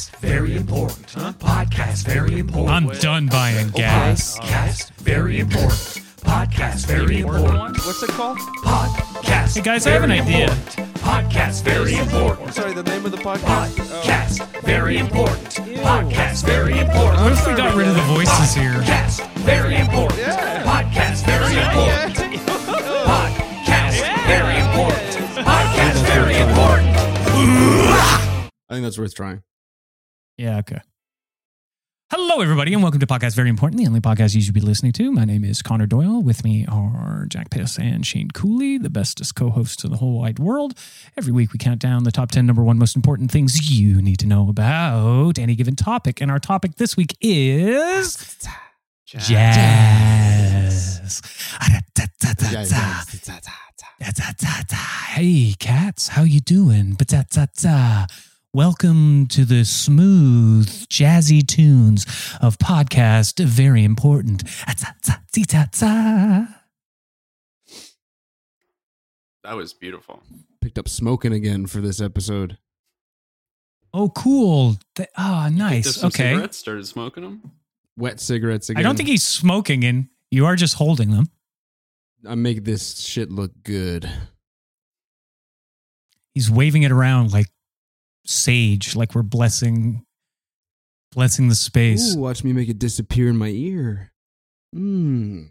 Podcast, very important. Podcast, very important. I'm done buying gas. Podcast, very important. Podcast, very important. What's it called? Podcast. Hey, guys, I have an very idea. important. Podcast, very important. Sorry, the name of the podcast? Podcast, oh. very important. Podcast, very important. What if we got rid of the voices here? Podcast, very important. Yeah. Podcast, very important. Podcast, very important. Podcast, very important. I think that's worth trying. Yeah, okay. Hello, everybody, and welcome to Podcast Very Important, the only podcast you should be listening to. My name is Connor Doyle. With me are Jack Piss and Shane Cooley, the bestest co hosts in the whole wide world. Every week, we count down the top 10 number one most important things you need to know about any given topic. And our topic this week is jazz. Da-da-da-da. Hey, cats, how you doing? Ba-da-da-da. Welcome to the smooth, jazzy tunes of podcast Very Important. That was beautiful. Picked up smoking again for this episode. Oh, cool. Th- Ah, Picked up nice. some Okay. Cigarettes, started smoking them. Wet cigarettes again. I don't think he's smoking, and you are just holding them. I make this shit look good. He's waving it around like sage, like we're blessing, blessing the space. Ooh, watch me make it disappear in my ear. Mmm.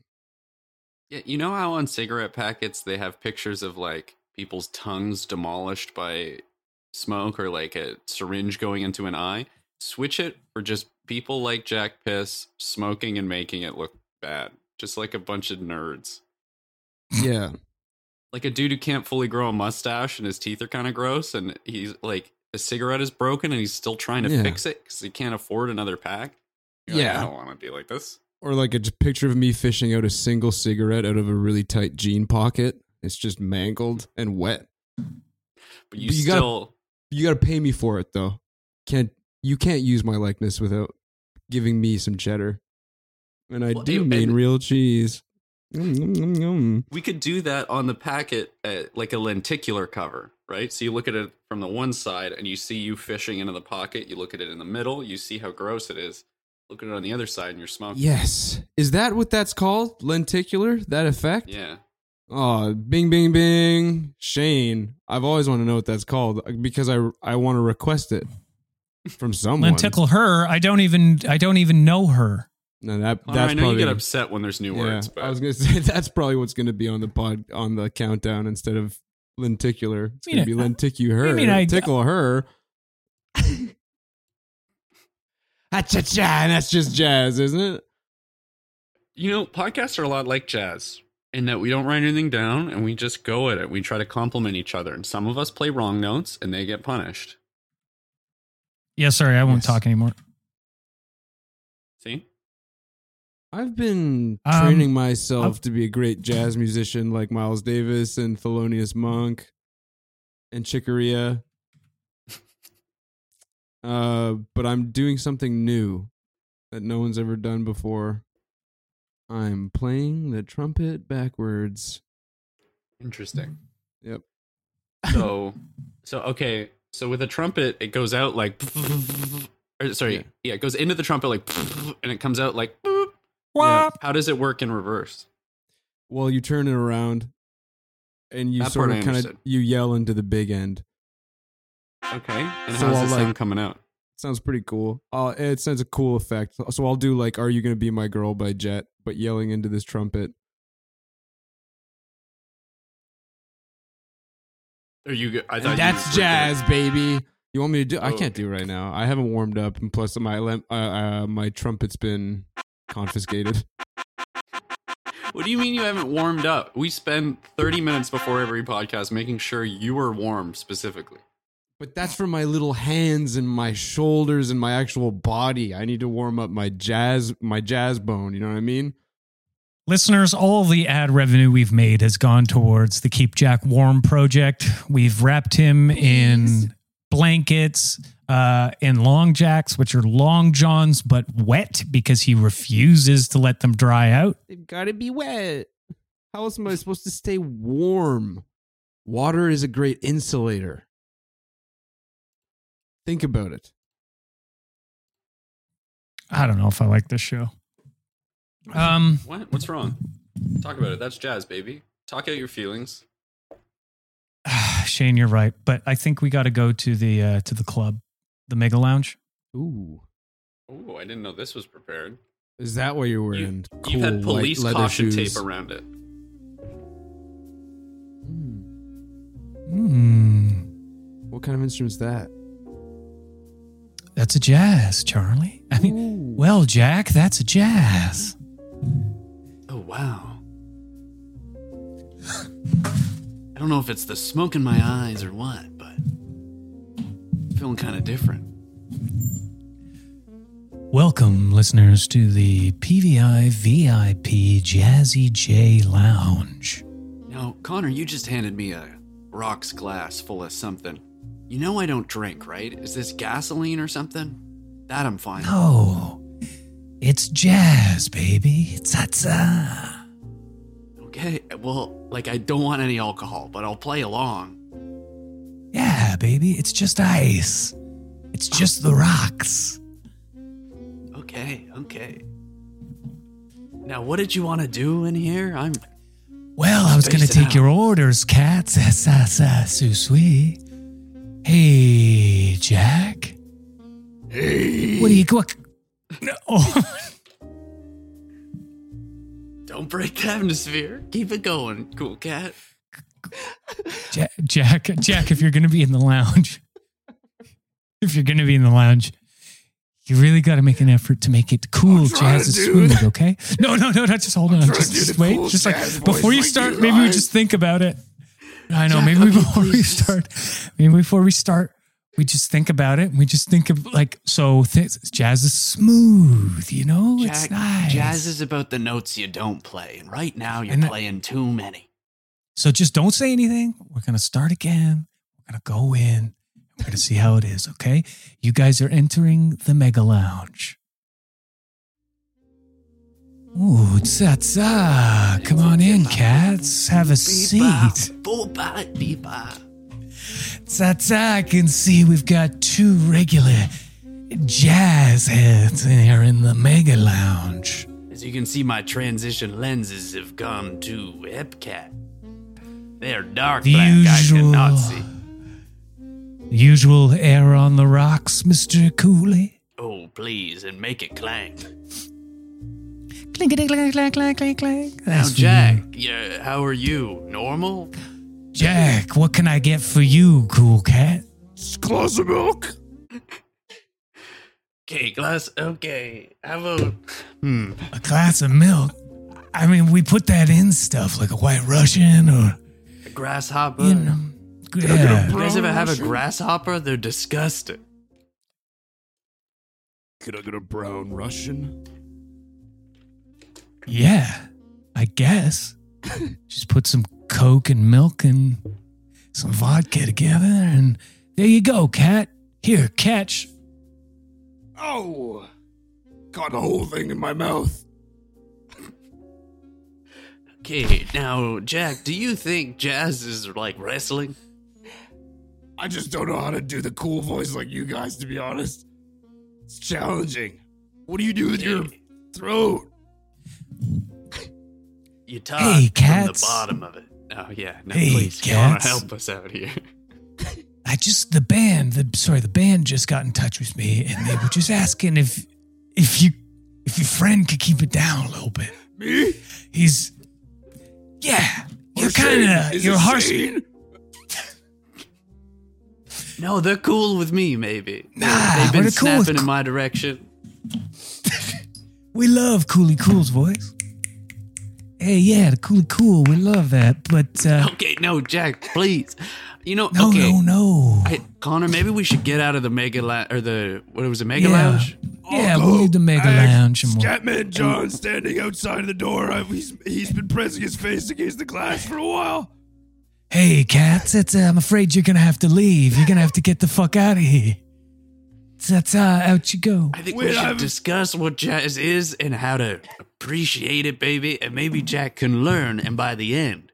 Yeah, you know how on cigarette packets they have pictures of like people's tongues demolished by smoke or like a syringe going into an eye? Switch it for just people like Jack Piss smoking and making it look bad. Just like a bunch of nerds. Yeah. Like a dude who can't fully grow a mustache and his teeth are kind of gross and he's like a cigarette is broken and he's still trying to Yeah. fix it because he can't afford another pack. You're like, Yeah. I don't want to be like this. Or like a picture of me fishing out a single cigarette out of a really tight jean pocket. It's just mangled and wet. But you, But you gotta- You got to pay me for it though. Can't you can't use my likeness without giving me some cheddar. And I Well, do mean real cheese. Mm, mm, mm, mm. We could do that on the packet, uh, like a lenticular cover, right? So you look at it from the one side and you see you fishing into the pocket. You look at it in the middle, you see how gross it is. Look at it on the other side and you're smoking. Yes. Is that what that's called? Lenticular? That effect? Yeah. Oh, bing, bing, bing. Shane. I've always wanted to know what that's called because I I want to request it from someone. Lenticle her. I don't even. I don't even know her. No, that Connor, that's I know probably. you get upset when there's new yeah, words, but I was gonna say that's probably what's gonna be on the pod on the countdown instead of lenticular. It's You gonna mean, be lenticu her, mean I- tickle her. Ah-cha-cha, and that's just jazz, isn't it? you know, podcasts are a lot like jazz in that we don't write anything down and we just go at it. We try to compliment each other. And some of us play wrong notes and they get punished. Yeah, sorry, I won't Yes. talk anymore. See? I've been Um, training myself I've- to be a great jazz musician like Miles Davis and Thelonious Monk and Chick Corea. Uh, but I'm doing something new that no one's ever done before. I'm playing the trumpet backwards. Interesting. Yep. so so okay so with a trumpet it goes out like or, sorry Yeah. yeah. it goes into the trumpet like and it comes out like Yeah. how does it work in reverse Well, you turn it around and you That sort part of kind of understood. you yell into the big end. okay and So how's I'll, the like- sound coming out Sounds pretty cool. Uh, it sounds a cool effect. So I'll do like "Are You Gonna Be My Girl" by Jet, but yelling into this trumpet. are you go- i thought And you that's were jazz, baby. You want me to do? I Oh, can't do it right now. I haven't warmed up, and plus my lem- uh, uh, my trumpet's been confiscated. what do you mean you haven't warmed up we spend 30 minutes before every podcast making sure you are warm specifically But that's for my little hands and my shoulders and my actual body. I need to warm up my jazz my jazz bone. You know what I mean? Listeners, all the ad revenue we've made has gone towards the Keep Jack Warm project. We've wrapped him in blankets, uh, in long jacks, which are long johns but wet because he refuses to let them dry out. They've got to be wet. How else am I supposed to stay warm? Water is a great insulator. Think about it. I don't know if I like this show. Um, What? What's wrong? Talk about it. That's jazz, baby. Talk out your feelings. Shane, you're right, but I think we got to go to the uh, to the club, the Mega Lounge. Ooh. Oh, I didn't know this was prepared. Is that what you're wearing? You've had Cool, white police leather caution shoes. tape around it. Hmm. Hmm, What kind of instrument's that? that's a jazz, Charlie. I mean, Ooh. well, Jack, that's a jazz. Oh wow. I don't know if it's the smoke in my eyes or what, but I'm feeling kind of different. Welcome, listeners, to the PVI VIP Jazzy J Lounge. Now, Connor, you just handed me a rocks glass full of something. You know I don't drink, right? Is this gasoline or something? That I'm fine. with. No, it's jazz, baby. Ta-ta. Uh, Okay, well, like I don't want any alcohol, but I'll play along. Yeah, baby, it's just ice. It's oh. just the rocks. Okay, okay. Now, what did you want to do in here? I'm Well, I was going to take out. your orders, cat. Sa sa sa su sweet. Hey, Jack. Hey. What do you what? No. don't break the atmosphere. Keep it going, cool cat. Jack, Jack, Jack, if you're going to be in the lounge, if you're going to be in the lounge, you really got to make an effort to make it cool, jazz, and smooth. Okay? No, no, no, no. Just hold on. trying to Just, just wait. cool just like before you start, maybe we just think about it. I know. Jack, maybe before we start, maybe before we start, we just think about it. We just think of like so. Th- jazz is smooth. You know, it's nice. jazz is about the notes you don't play, and right now you're And- playing too many. So just don't say anything. We're going to start again. We're going to go in. We're going to see how it is, okay? You guys are entering the Mega Lounge. Ooh, tsa tsa. Come on in, cats. Have a seat. Tsa. I can see we've got two regular jazz heads in here in the Mega Lounge. As you can see, my transition lenses have gone to Epcat. They're dark The black. I cannot usual. see. Usual air on the rocks, Mr. Cooley. Oh, please, and make it clang. Clink, clink, clink, clink, clink, clink, clink. Now, Jack, yeah, how are you? Normal? Jack, what can I get for you, cool cat? Glass of milk. Okay, glass. Okay, have a. Hmm. A glass of milk? I mean, we put that in stuff like a white Russian or, A grasshopper. you know. You Yeah. guys ever have a grasshopper? They're disgusting. Could I get a brown Russian? Yeah, I guess. Just put some Coke and milk and some vodka together, and there you go, cat. Here, catch. Oh, got the whole thing in my mouth. Okay, now, Jack, do you think jazz is like wrestling? I just don't know how to do the cool voice like you guys, to be honest. It's challenging. What do you do with your throat? You talk Hey, from the bottom of it. Oh yeah, no, Hey, please, Connor, cats. help us out here. I just the band, the sorry, the band just got in touch with me, and they were just asking if if you if your friend could keep it down a little bit. Me? He's yeah, you're kind of you're it harsh. Shane? No, they're cool with me. Maybe Nah, they've been we're cool snapping in my direction. We love Coolie Cools, boys. Hey, yeah, the Coolie Cool, we love that. But uh, Okay, no, Jack, please. You know, no, okay, no, no. Hey, Connor, maybe we should get out of the mega la- or the what was it, mega Yeah. lounge? Yeah, we'll leave the Mega Lounge and we'll- Scatman John standing outside the door. I, he's, he's been pressing his face against the glass for a while. Hey, cats, it's, uh, I'm afraid you're gonna have to leave. You're gonna have to get the fuck out of here. That's uh, out you go. I think we Wait, should I've- discuss what jazz is and how to appreciate it, baby, and maybe Jack can learn, and by the end,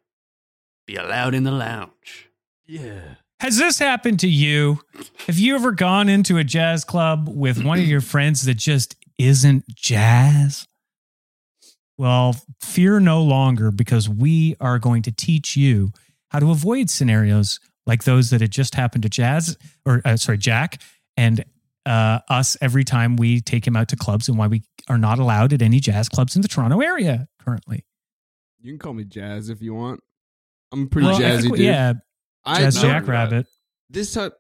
be allowed in the lounge. Yeah. Has this happened to you? Have you ever gone into a jazz club with one of your friends that just isn't jazz? Well, fear no longer because we are going to teach you how to avoid scenarios like those that had just happened to Jazz or uh, sorry, Jack and uh, us every time we take him out to clubs and why we are not allowed at any jazz clubs in the Toronto area currently. You can call me Jazz if you want. I'm a pretty Well, jazzy dude. Yeah, Jazz Jackrabbit. this time,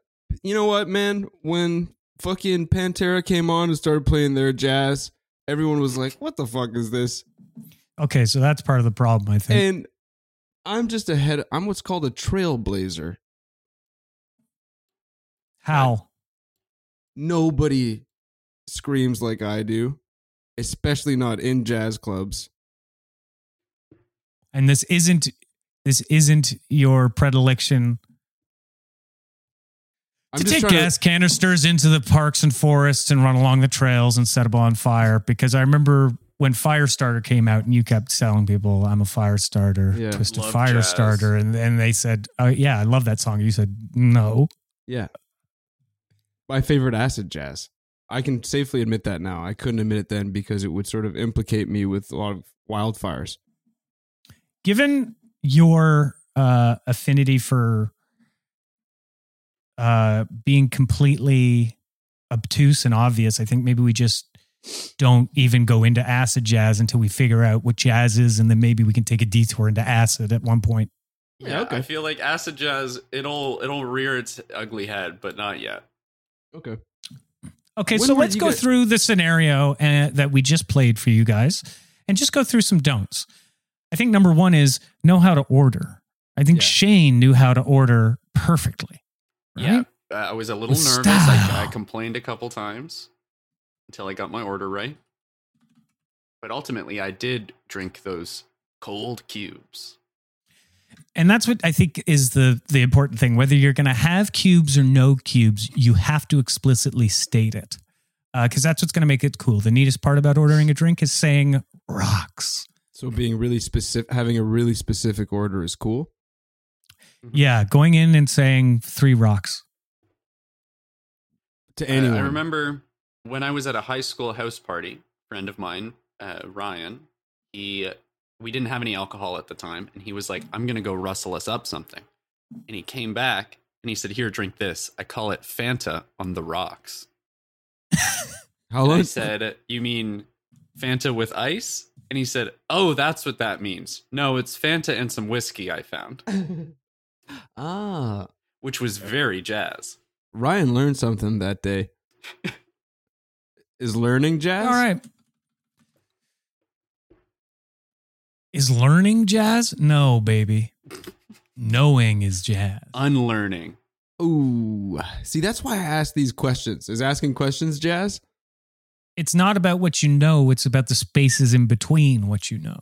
you know what, man? When fucking Pantera came on and started playing their jazz, everyone was like, "What the fuck is this?" Okay, so that's part of the problem, I think. And I'm just ahead. I'm what's called a trailblazer. How? Nobody screams like I do, especially not in jazz clubs. And this isn't this isn't your predilection I'm to take trying gas canisters into the parks and forests and run along the trails and set them on fire because I remember when Firestarter came out and you kept telling people I'm a fire starter, Yeah. twisted Love fire starter, and and they said, oh, "Yeah, I love that song." You said, "No." Yeah. My favorite acid jazz. I can safely admit that now. I couldn't admit it then because it would sort of implicate me with a lot of wildfires. Given your uh, affinity for uh, being completely obtuse and obvious, I think maybe we just don't even go into acid jazz until we figure out what jazz is, and then maybe we can take a detour into acid at one point. Yeah, Yeah, okay. I feel like acid jazz it'll it'll rear its ugly head, but not yet. Okay. Okay, When so let's go guys- through the scenario uh, that we just played for you guys and just go through some don'ts. I think number one is know how to order. I think Yeah. Shane knew how to order perfectly. Yeah, right? uh, I was a little With nervous. I, I complained a couple times until I got my order right. But ultimately, I did drink those cold cubes. And that's what I think is the the important thing. Whether you're going to have cubes or no cubes, you have to explicitly state it because that's what's going to make it cool. The neatest part about ordering a drink is saying rocks. So being really specific, having a really specific order is cool. Yeah, going in and saying three rocks. To Uh, anyone. I remember when I was at a high school house party, friend of mine, uh, Ryan, he we didn't have any alcohol at the time, and he was like, "I'm gonna go rustle us up something," and he came back and he said, "Here, drink this. I call it Fanta on the rocks." How And I long? said, "You mean Fanta with ice?" And he said, "Oh, that's what that means. No, it's Fanta and some whiskey I found," ah, which was very jazz. Ryan learned something that day. is learning jazz? All right. Is learning jazz? No, baby. Knowing is jazz. Unlearning. Ooh, see, that's why I ask these questions. Is asking questions jazz? It's not about what you know, it's about the spaces in between what you know.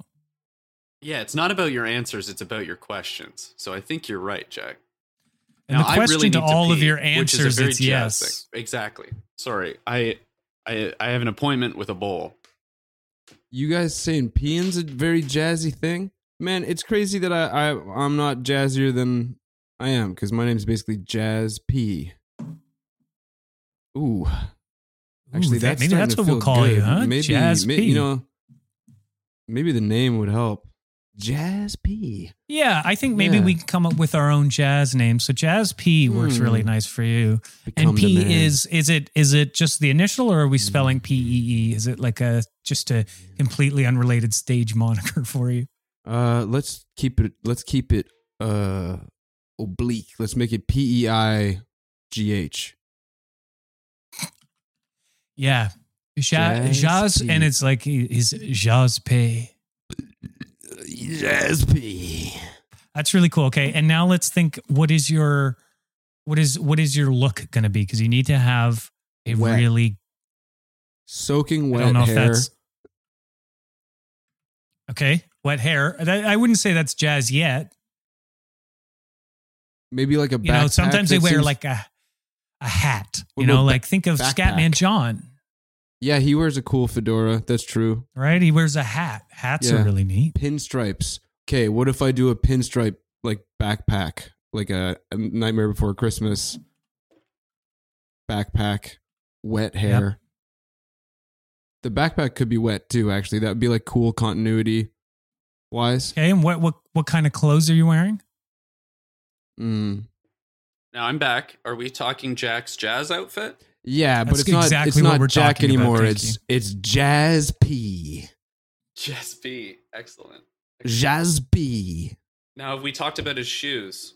Yeah, it's not about your answers; it's about your questions. So I think you're right, Jack. And Now, the question really to all of pee, your answers is yes. thing. Exactly. Sorry, I, I, I have an appointment with a bowl. You guys saying peeing's a very jazzy thing? Man, it's crazy that I, I I'm not jazzier than I am because my name's basically Jazz P. Ooh, actually, that- that's maybe starting that's to what we'll feel call you, good. huh? Maybe, Jazz may- P. You know, maybe the name would help. Jazz P. Yeah, I think maybe Yeah. we can come up with our own jazz name. So Jazz P works really Hmm. nice for you. Become and P is is it is it just the initial or are we Hmm. spelling P E E? Is it like a just a completely unrelated stage moniker for you? Uh, let's keep it. Let's keep it uh oblique. Let's make it P E I G H. Yeah. Ja- Jazz Jazz, and it's like is Jazz P. P. That's really cool. Okay, and now let's think. What is your what is what is your look going to be? Because you need to have a Wet. really. Soaking wet I don't know hair. if that's okay. Wet hair. I wouldn't say that's jazz yet. Maybe like a You know, sometimes they wear seems- like a a hat. What You know, like think of? Scatman John. Yeah, he wears a cool fedora. That's true. Right? He wears a hat. Hats Yeah. are really neat. Pinstripes. Okay, what if I do a pinstripe like backpack, like a, a Nightmare Before Christmas backpack, wet hair. The backpack could be wet too. Actually, that would be like cool continuity wise. Okay, and what what what kind of clothes are you wearing? Mm. Now I'm back. Are we talking Jack's jazz outfit? Yeah, but That's it's not. exactly it's what not we're Jack talking about, anymore. thank it's it's Jazz P. Jazz B. Excellent. Jazz B. Now, have we talked about his shoes?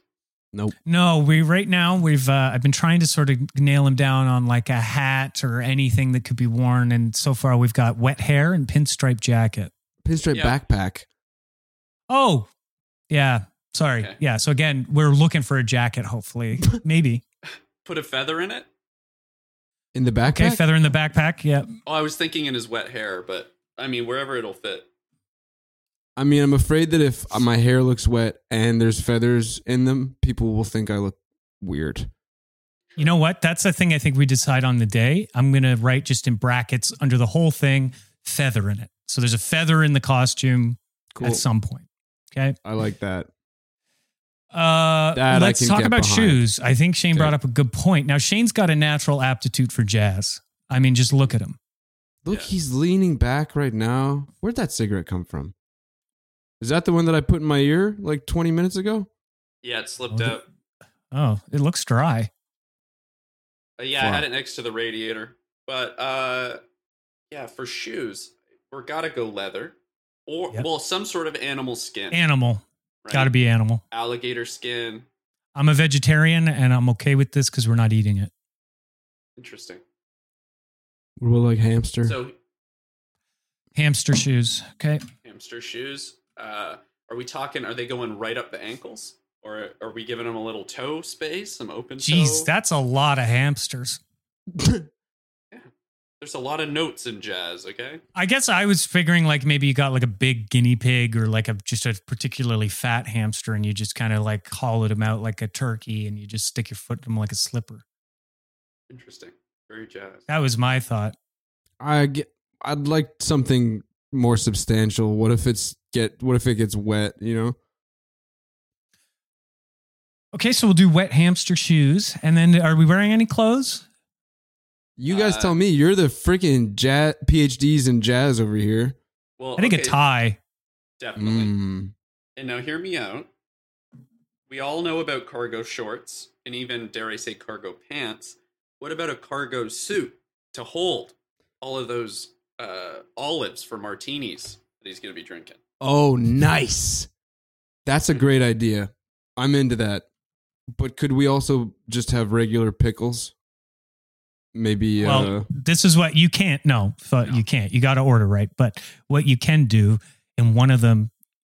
Nope. No, we right now we've uh, I've been trying to sort of nail him down on like a hat or anything that could be worn, and so far we've got wet hair and pinstripe jacket. Pinstripe Yeah. backpack. Oh, yeah. Sorry. Okay. Yeah. So again, we're looking for a jacket. Hopefully, maybe. Put a feather in it? In the backpack. Okay, feather in the backpack. Yeah. Oh, I was thinking in his wet hair, but I mean, wherever it'll fit. I mean, I'm afraid that if my hair looks wet and there's feathers in them, people will think I look weird. You know what? That's the thing I think we decide on the day. I'm going to write just in brackets under the whole thing, feather in it. So there's a feather in the costume Cool. at some point. Okay. I like that. Uh, That let's talk about behind. shoes. I think Shane Okay. brought up a good point. Now, Shane's got a natural aptitude for jazz. I mean, just look at him. Look, Yeah. he's leaning back right now. Where'd that cigarette come from? Is that the one that I put in my ear like 20 minutes ago? Yeah, it slipped Oh, out. Oh, it looks dry. Uh, yeah, I had it next to the radiator. But uh yeah, for shoes, we're gotta go leather. Or Yep. well, some sort of animal skin. Animal. Right? Got to be animal. alligator skin. I'm a vegetarian and I'm okay with this because we're not eating it. Interesting. What about like hamster? So Hamster shoes. Okay. hamster shoes. Uh are we talking are they going right up the ankles? Or are we giving them a little toe space, some open Jeez, toe? that's a lot of hamsters. There's a lot of notes in jazz, okay? I guess I was figuring like maybe you got like a big guinea pig or like a just a particularly fat hamster and you just kind of like hollowed him out like a turkey and you just stick your foot in him like a slipper. Interesting. Very jazz. That was my thought. I get, I'd like something more substantial. What if it's get what if it gets wet, you know? Okay, so we'll do wet hamster shoes. And then are we wearing any clothes? You guys Uh, tell me. You're the freaking jazz PhDs in jazz over here. Well, I think a tie. Definitely. Mm. And now hear me out. We all know about cargo shorts and even, dare I say, cargo pants. What about a cargo suit to hold all of those uh, olives for martinis that he's going to be drinking? Oh, nice. That's a great idea. I'm into that. But could we also just have regular pickles? Maybe Well, uh this is what you can't. No, No. you can't. You got to order right. But what you can do, and one of them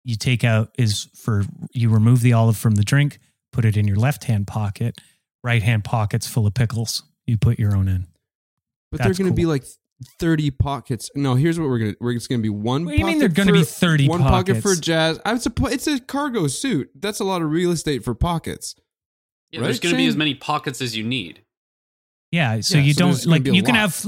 you take out is for you remove the olive from the drink, put it in your left hand pocket, right hand pocket's full of pickles. You put your own in. but that's they're going to be like 30 pockets. No, here's what we're going to we're it's going to be one What do you mean pocket they're gonna be 30 one pocket for jazz. I was suppo- it's a cargo suit. That's a lot of real estate for pockets. Yeah, Right, there's going to be as many pockets as you need. Yeah. So Yeah, you so don't like you can lot. have.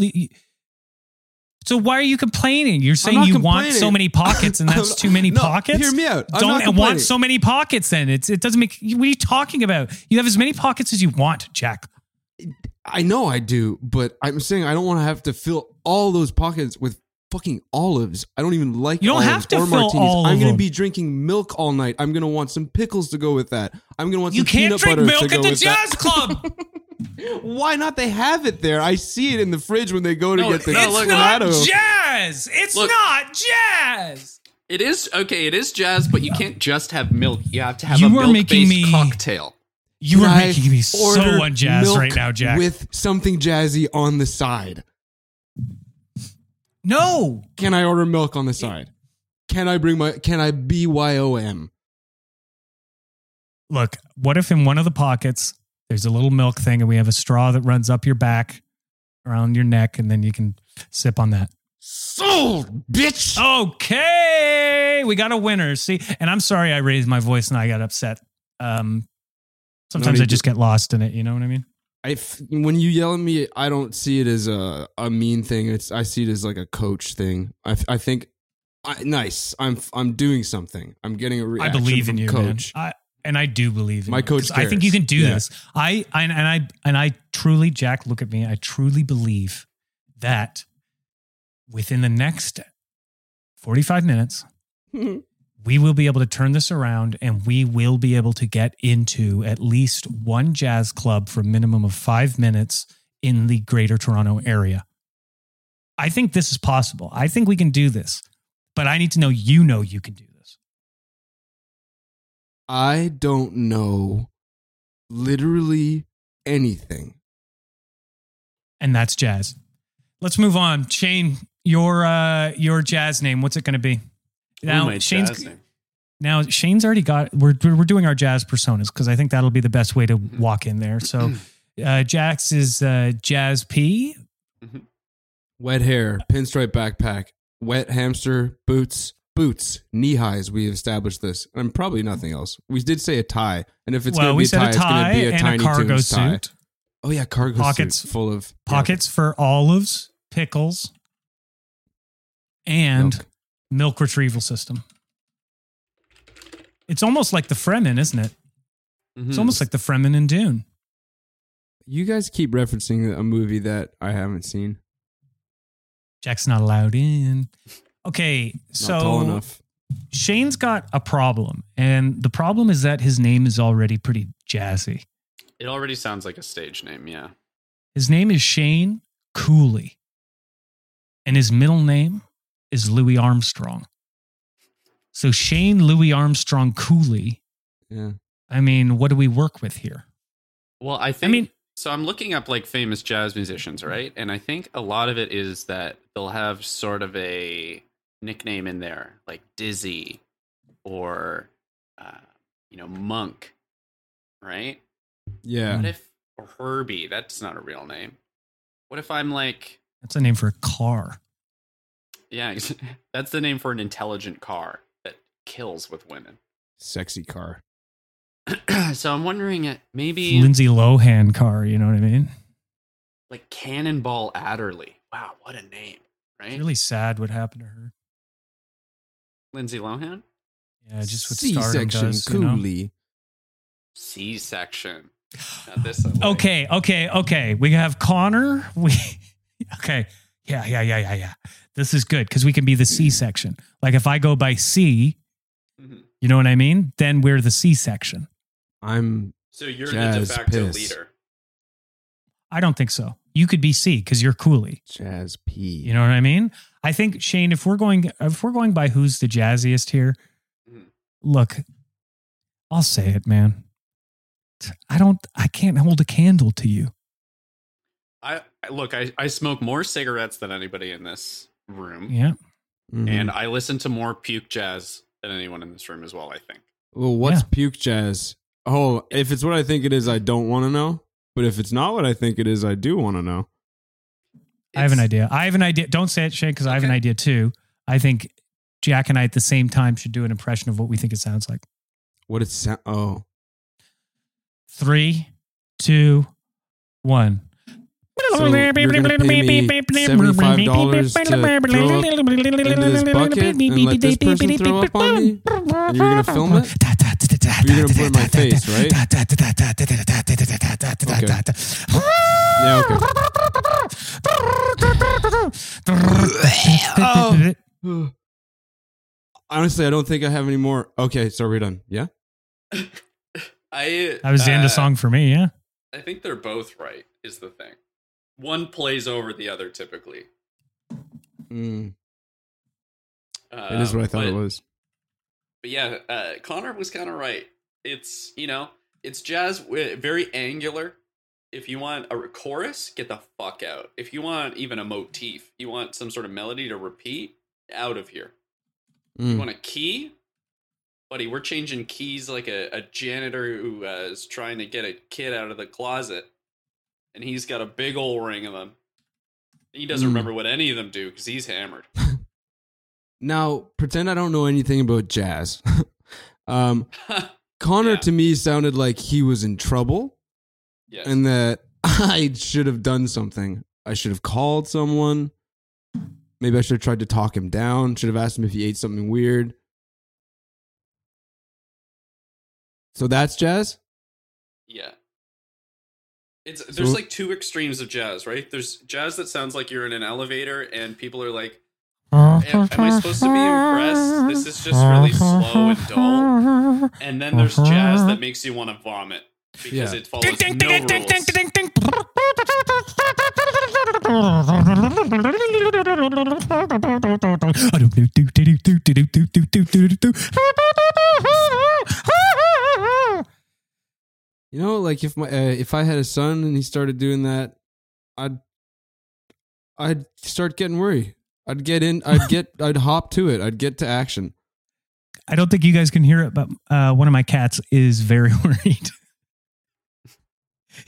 So why are you complaining? You're saying you want so many pockets, and that's too many No, pockets. hear me out. I'm Don't want so many pockets. Then it's it doesn't make. What are you talking about? You have as many pockets as you want, Jack. I know I do, but I'm saying I don't want to have to fill all those pockets with fucking olives. I don't even like You don't olives have to or fill martinis. all I'm of gonna them. be drinking milk all night. I'm gonna want some pickles to go with that. I'm gonna want You some can't peanut drink butter milk to go at the with jazz that. club. Why not? They have it there. I see it in the fridge when they go to No, get the no, it's look, not tomato. jazz. It's Look. not jazz. It is okay. It is jazz, but you can't just have milk. You have to have You a are making milk-based me- cocktail. You Can are I making me so order unjazz milk right now, Jack. With something jazzy on the side. No, Can I order milk on the side? Can I bring my? Can I BYOM? look. What if in one of the pockets there's a little milk thing, and we have a straw that runs up your back, around your neck, and then you can sip on that. Sold, bitch. Okay, we got a winner. See, and I'm sorry I raised my voice and I got upset. Um, sometimes need I just get lost in it. You know what I mean? I f- when you yell at me, I don't see it as a, a mean thing. It's I see it as like a coach thing. I, I think, I, nice. I'm I'm doing something. I'm getting a I reaction believe from in you, coach. I, and I do believe in My you, coach I think you can do Yeah. this. I, I and I and I truly, Jack, look at me. I truly believe that within the next 45 minutes, we will be able to turn this around and we will be able to get into at least one jazz club for a minimum of five minutes in the greater Toronto area. I think this is possible. I think we can do this, but I need to know you know you can do this. I don't know literally anything. And that's jazz. Let's move on. Shane, your uh your jazz name, what's it going to be? Ooh, Shane's. Now Shane's already got. We're we're doing our jazz personas because I think that'll be the best way to walk in there. So, uh, Jax is uh, Jazz P. Wet hair, pinstripe backpack, wet hamster, boots, boots, knee highs. We established this, and probably nothing else. We did say a tie, and if it's well, gonna we be a tie, a it's gonna tie be a and tiny a cargo Toons tie. suit, Oh yeah, cargo Pockets- suit full of pockets for olives, pickles, and Milk. Milk, retrieval system. It's almost like the Fremen, isn't it? Mhm. It's almost like the Fremen in Dune. You guys keep referencing a movie that I haven't seen. Jack's not allowed in. Okay, Not so tall enough. Shane's got a problem, and the problem is that his name is already pretty jazzy. It already sounds like a stage name, yeah. His name is Shane Cooley, and his middle name is Louis Armstrong. So Shane Louis Armstrong Cooley. Yeah. I mean, what do we work with here? Well, I think I think mean, so. I'm looking up like famous jazz musicians, right? And I think a lot of it is that they'll have sort of a nickname in there, like Dizzy or uh, you know Monk, right? Yeah. What if or Herbie? That's not a real name. What if I'm like, that's a name for a car. Yeah, that's the name for an intelligent car that kills with women. Sexy car. so I'm wondering, uh, maybe Lindsay Lohan car, you know what I mean? like Cannonball Adderley. Wow, what a name, right? It's really sad what happened to her. Lindsay Lohan. Yeah, just what C-section does. You know? C-section. This Okay, okay, okay. We have Connor. We okay. Yeah, yeah, yeah, yeah, yeah. This is good because we can be the C section. Like if I go by C, Mhm. you know what I mean? Then we're the C section. I'm So you're the Jazz de facto piss. leader. I don't think so. You could be C because you're Cooley. Jazz P. You know what I mean? I think Shane, if we're going, if we're going by who's the jazziest here, Mhm. look, I'll say it, man. I don't. I can't hold a candle to you. I, I look. I, I smoke more cigarettes than anybody in this room, Yeah. Mhm. and I listen to more puke jazz than anyone in this room as well. I think. well, what's Yeah. puke jazz? Oh, if it's what I think it is, I don't want to know. But if it's not what I think it is, I do want to know. I have an idea. I have an idea. Don't say it, Shane, because I have an idea too. I think Jack and I at the same time should do an impression of what we think it sounds like. What it's sa- oh, Three, two, one. So you're gonna pay me $75 to throw up into this bucket and let this person throw up on me? And you're gonna film it? You're gonna put it in my face, right? Yeah, okay. Honestly, I don't think I have any more. Okay, so we're done. Yeah. I That was the end uh, of song for me. Yeah. I think they're both right. Is the thing. One plays over the other typically. Mm, Uh, it is what I thought but, it was. But yeah, uh, Connor was kind of right. It's you know, it's jazz, very angular. If you want a chorus, get the fuck out. If you want even a motif, you want some sort of melody to repeat, out of here. You Mm. want a key, buddy? We're changing keys like a, a janitor who uh, is trying to get a kid out of the closet, and he's got a big old ring of them. He doesn't Mm. remember what any of them do because he's hammered. Now, pretend I don't know anything about jazz. um, Connor Yeah. to me sounded like he was in trouble yes. and that I should have done something. I should have called someone. Maybe I should have tried to talk him down. Should have asked him if he ate something weird. So that's jazz? Yeah. It's there's So- like two extremes of jazz, right? There's jazz that sounds like you're in an elevator and people are like, "Am, am I supposed to be impressed? This is just really slow and dull." And then there's jazz that makes you want to vomit because Yeah. it follows no rules. You know, like if my uh, if I had a son and he started doing that, I'd I'd start getting worried. I'd get in. I'd get. I'd hop to it. I'd get to action. I don't think you guys can hear it, but uh, one of my cats is very worried.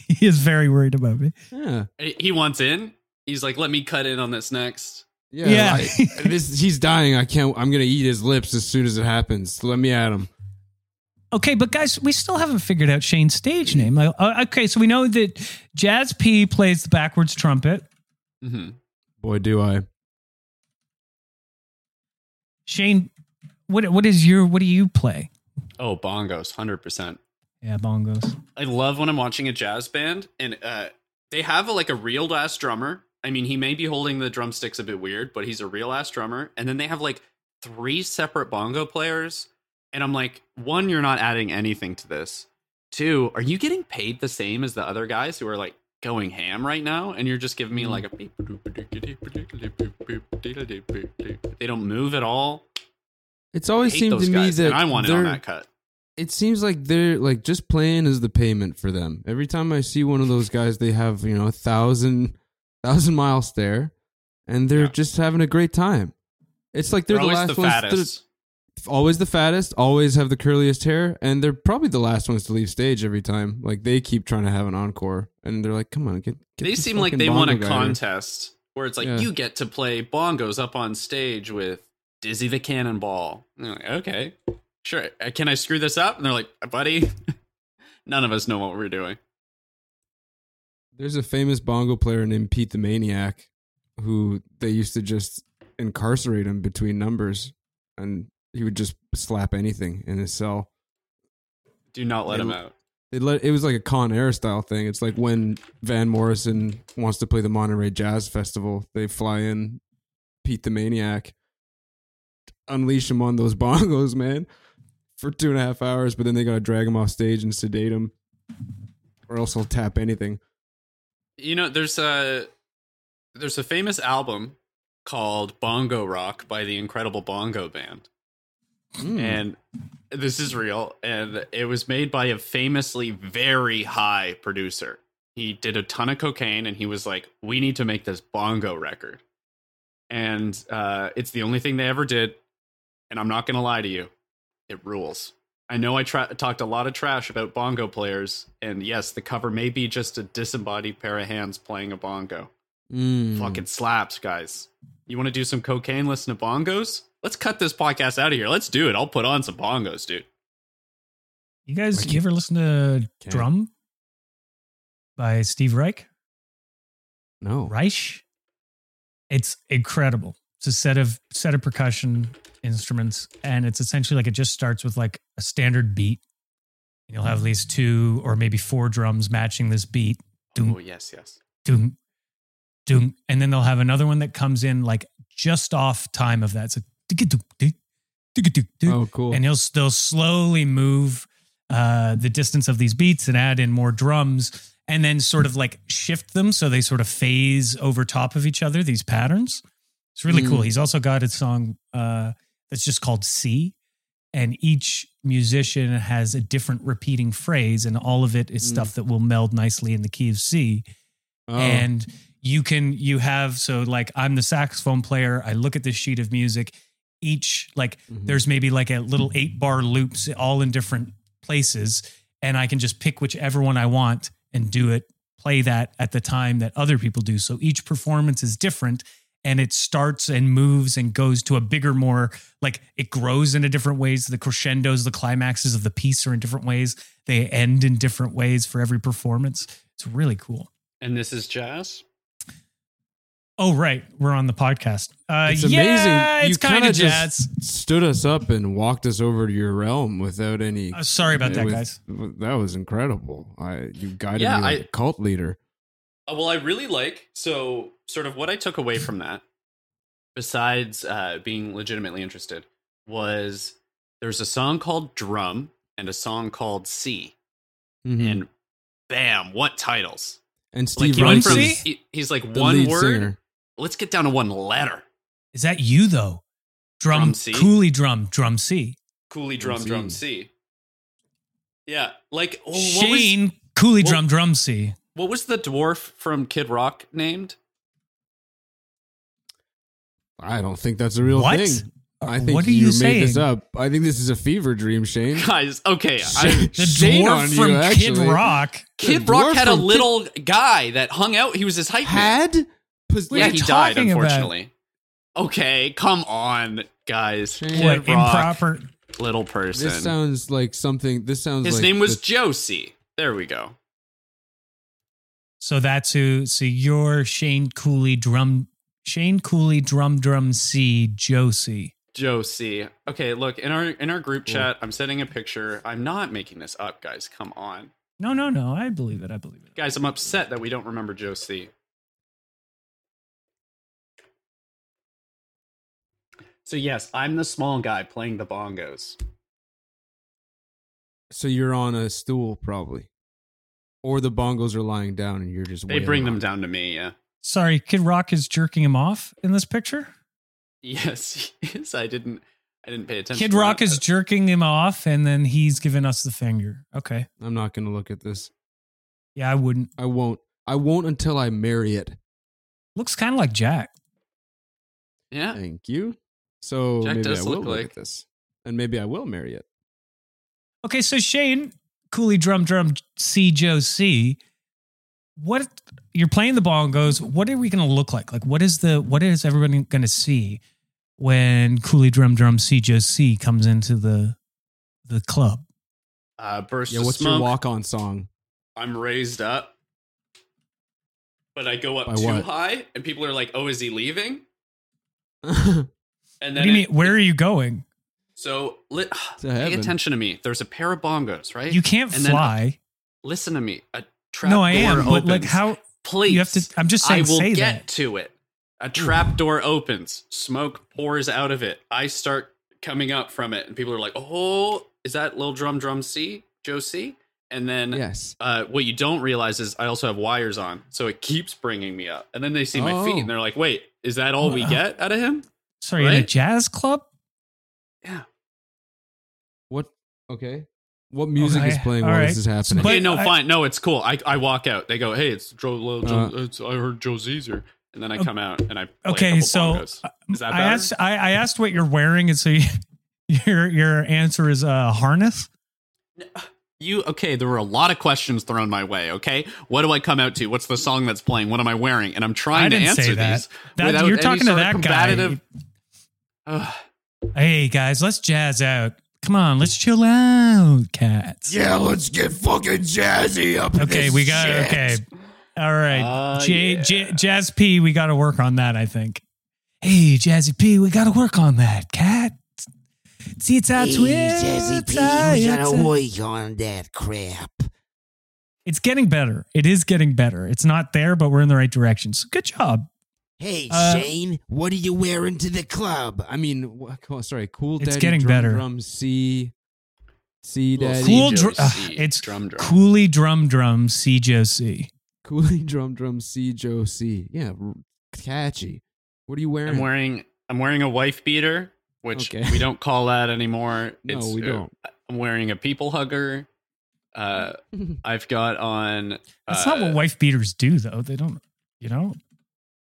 he is very worried about me. Yeah, He wants in. He's like, "Let me cut in on this next." yeah. Yeah. like, this, he's dying. I can't. I'm gonna eat his lips as soon as it happens. Let me at him. Okay, but guys, we still haven't figured out Shane's stage name. Like, uh, okay, so we know that Jazz P plays the backwards trumpet. hmm Boy, do I. Shane, what what is your what do you play? Oh, bongos, hundred percent. Yeah, bongos. I love when I'm watching a jazz band and uh, they have a, like a real ass drummer. I mean, he may be holding the drumsticks a bit weird, but he's a real ass drummer. And then they have like three separate bongo players. And I'm like, one, you're not adding anything to this. Two, are you getting paid the same as the other guys who are like going ham right now? And you're just giving me like a. They don't move at all. It's always seemed to me guys, that I want it on that cut. it seems like they're like just playing is the payment for them. Every time I see one of those guys, they have you know a thousand thousand mile stare, and they're Yeah. just having a great time. It's like they're, They're the last the ones. fattest. Always the fattest. Always have the curliest hair, and they're probably the last ones to leave stage every time. Like they keep trying to have an encore, and they're like, "Come on, get." get they seem like they want a guy here." contest where it's like Yeah. you get to play bongos up on stage with Dizzy the Cannonball. And like, okay, sure. Uh, Can I screw this up? And they're like, buddy, none of us know what we're doing. There's a famous bongo player named Pete the Maniac, who they used to just incarcerate him between numbers, and he would just slap anything in his cell. Do not let They- him out. It let it was like a Con Air style thing. It's like when Van Morrison wants to play the Monterey Jazz Festival, they fly in Pete the Maniac, unleash him on those bongos, man, for two and a half hours. But then they gotta drag him off stage and sedate him, or else he'll tap anything. You know, there's a there's a famous album called Bongo Rock by the Incredible Bongo Band. Mm. and this is real. And it was made by a famously very high producer. He did a ton of cocaine and he was like we need to make this bongo record. And uh, it's the only thing they ever did. And i'm not gonna lie to you it rules. I know i tra- talked a lot of trash about bongo players. And yes the cover may be just a disembodied pair of hands playing a bongo. Mm. fucking slaps guys. You want to do some cocaine listen to bongos let's cut this podcast out of here let's do it i'll put on some bongos dude You guys, you ever listen to Can't. Drum by Steve Reich? No. Reich? It's incredible. It's a set of set of percussion instruments, and it's essentially like it just starts with like a standard beat. And you'll have at least two or maybe four drums matching this beat. Doom, oh yes yes doom, doom, and then they'll have another one that comes in like just off time of that. So Oh, cool. and he'll they'll slowly move uh, the distance of these beats and add in more drums, and then sort of like shift them so they sort of phase over top of each other. These patterns. It's really Mm. cool. He's also got a song uh, that's just called C, and each musician has a different repeating phrase, and all of it is Mm. stuff that will meld nicely in the key of C oh. and you can you have so like i'm the saxophone player i look at this sheet of music each like Mhm. there's maybe like a little eight bar loops all in different places and i can just pick whichever one i want and do it play that at the time that other people do. So each performance is different and it starts and moves and goes to a bigger more like it grows in a different ways. The crescendos the climaxes of the piece are in different ways. They end in different ways for every performance. It's really cool. And this is jazz Oh, right. We're on the podcast. Uh, It's yeah, amazing. It's you kind kinda just stood us up and walked us over to your realm without any. Uh, sorry about that, with- guys. That was incredible. I you guided Yeah, me like I- a cult leader. Uh, well, I really like so sort of what I took away from that, besides uh, being legitimately interested, was there's a song called Drum and a song called C, Mhm. and bam, what titles! And Like Steve he from C? he- he's like the one word. singer. Let's get down to one letter. Is that you though? Drum, Drum C? Cooley drum, drum C. Cooley Drum drum C. drum C. Yeah, like oh, what was Shane Cooley what- drum, drum C. what was the dwarf from Kid Rock named? I don't think that's a real What? thing. I think what are you, you made this up. I think this is a fever dream, Shane. Guys, okay, I, Shane- The Shame on dwarf you, from Kid actually. Rock. Kid Rock had a from Kid- little guy that hung out. He was his hype man. Had Pos- yeah, he died talking about? unfortunately. Okay, come on, guys. What Rock, improper? little person. this sounds like something. This sounds. His like name was the- Joe C. There we go. So that's who. So you're Shane Cooley drum. Shane Cooley drum, drum C. Joe C. Josie. Okay, look in our in our group Cool. chat. I'm sending a picture. I'm not making this up, guys. Come on, No, no, no. I believe it. I believe it. guys. I'm upset that we don't remember Joe C. So yes, I'm the small guy playing the bongos. So you're on a stool, probably, or the bongos are lying down, and you're just. They wailing bring them down to me. Yeah. Sorry, Kid Rock is jerking him off in this picture. Yes. Yes. I didn't. I didn't pay attention. Kid to Rock that, is but- jerking him off, and then he's giving us the finger. Okay. I'm not going to look at this. Yeah, I wouldn't. I won't. I won't until I marry it. Looks kind of like Jack. Yeah. Thank you. So Jack maybe I does will look look like- at this, and maybe I will marry it. Okay, so Shane Cooley drum drum C Joe C. What you're playing the bongos? What are we going to look like? Like, what is the what is everybody going to see when Cooley drum drum C Joe C comes into the the club? Uh, burst Yeah. What's smoke. your walk-on song? I'm raised up, but I go up By too what? high, and people are like, "Oh, is he leaving?" And What do you mean? it- Where are you going? So li- pay heaven. attention to me. There's a pair of bongos, right? You can't And then- fly. Listen to me. A trap No, I door am. But like, opens. how Please, you have to? I'm just saying. I will say get that. to it. A trap door opens, smoke pours out of it. I start coming up from it, and people are like, "Oh, is that little drum drum C, Joe C?" And then yes. uh, what you don't realize is I also have wires on, so it keeps bringing me up. And then they see my Oh. feet, and they're like, "Wait, is that all we get out of him?" Sorry, in a jazz club. Yeah. What? Okay. What music Okay, is playing all while right. this is happening? But okay, no, I- fine, no, it's cool. I, I walk out. They go, "Hey, it's Joe. Uh, Joe, Uh, it's, I heard Joe Zezer," and then I oh, come out and I play Okay, couple so bongos. Uh, is that I asked. I, I asked what you're wearing, and so you, your your answer is a harness. You okay? There were a lot of questions thrown my way. Okay, what do I come out to? What's the song that's playing? What am I wearing? And I'm trying to answer that. these That- you're talking to sort of that combative. guy. Ugh. Hey guys, let's jazz out. Come on, let's chill out, cats. Yeah, let's get fucking jazzy up. in Okay, this we got shit. okay. All right, Uh, J, yeah. J, Jazz P, we got to work on that. I think. Hey, Jazzy P, we got to work on that, cat. See, it's our Hey, twist. Jazzy P, It's we gotta work on that crap. It's getting better. It is getting better. It's not there, but we're in the right direction. So good job. Hey, Uh, Shane, what are you wearing to the club? I mean, wha- cool- sorry, cool. It's Daddy getting drum, better. Drum C, C daddy, Cool Joe dr- uh, it's drum drum. Cooley drum drum C Joe C. Cooley drum drum C Joe C. Yeah, r- catchy. What are you wearing? I'm wearing I'm wearing a wife beater, which Okay. we don't call that anymore. No, It's, we uh, don't. I'm wearing a people hugger. Uh, I've got on. That's uh, not what wife beaters do, though. They don't. You know.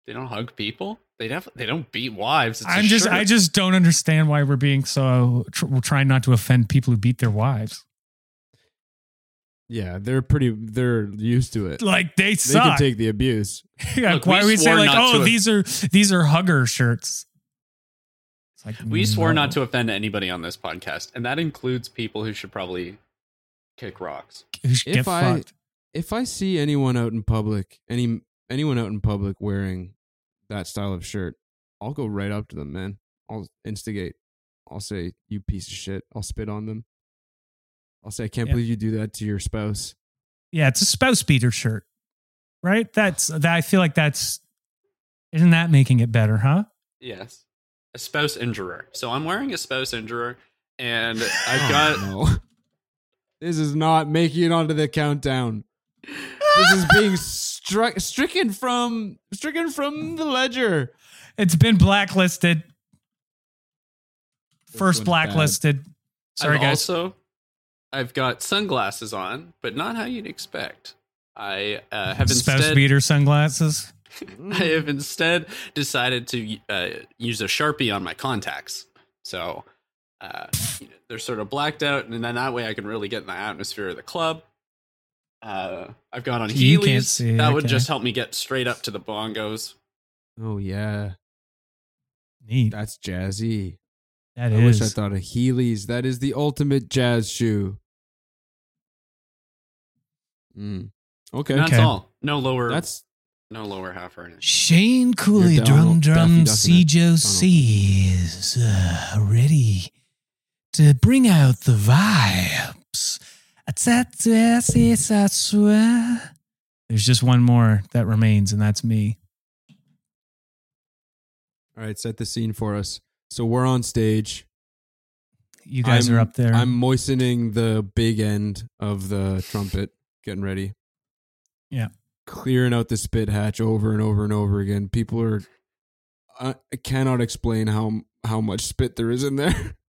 They don't hug people. They def- They don't beat wives. It's a I'm just. shirt. I just don't understand why we're being so. Tr- we're trying not to offend people who beat their wives. yeah, they're pretty. They're used to it. Like they suck. They can take the abuse. Yeah, Look, why we we say like, oh, to- these are these are hugger shirts. It's like We swore not to offend anybody on this podcast, and that includes people who should probably kick rocks. Who If get I- fucked. If I see anyone out in public, any anyone out in public wearing that style of shirt, I'll go right up to them, man. I'll instigate. I'll say, "You piece of shit." I'll spit on them. I'll say, "I can't Yeah. believe you do that to your spouse." Yeah, it's a spouse beater shirt, right? That's that. I feel like that's isn't that making it better, huh? Yes. A spouse injurer. So I'm wearing a spouse injurer, and Oh, I've got. Oh, no. This is not making it onto the countdown. This is being struck stricken from stricken from the ledger. It's been blacklisted. This First one's blacklisted. Sorry, I've guys. Also, I've got sunglasses on, but not how you'd expect. I uh, have Spouse instead. beater sunglasses. I have instead decided to uh, use a sharpie on my contacts. So uh, you know, they're sort of blacked out, and then that way I can really get in the atmosphere of the club. Uh, I've got on You can't Heelys. see, that would just help me get straight up to the bongos. Oh yeah, Neat. that's jazzy. That I is. wish I thought of Heelys. That is the ultimate jazz shoe. Mm. Okay, And that's Okay. all. No lower. that's no lower half or anything. Shane Cooley, You're drum drum Daffy Duck in is uh, ready to bring out the vibes. There's just one more that remains, and that's me. all right. Set the scene for us. So we're on stage. You guys I'm- are up there. I'm moistening the big end of the trumpet, getting ready. Yeah. Clearing out the spit hatch over and over and over again. People are. I I cannot explain how how much spit there is in there.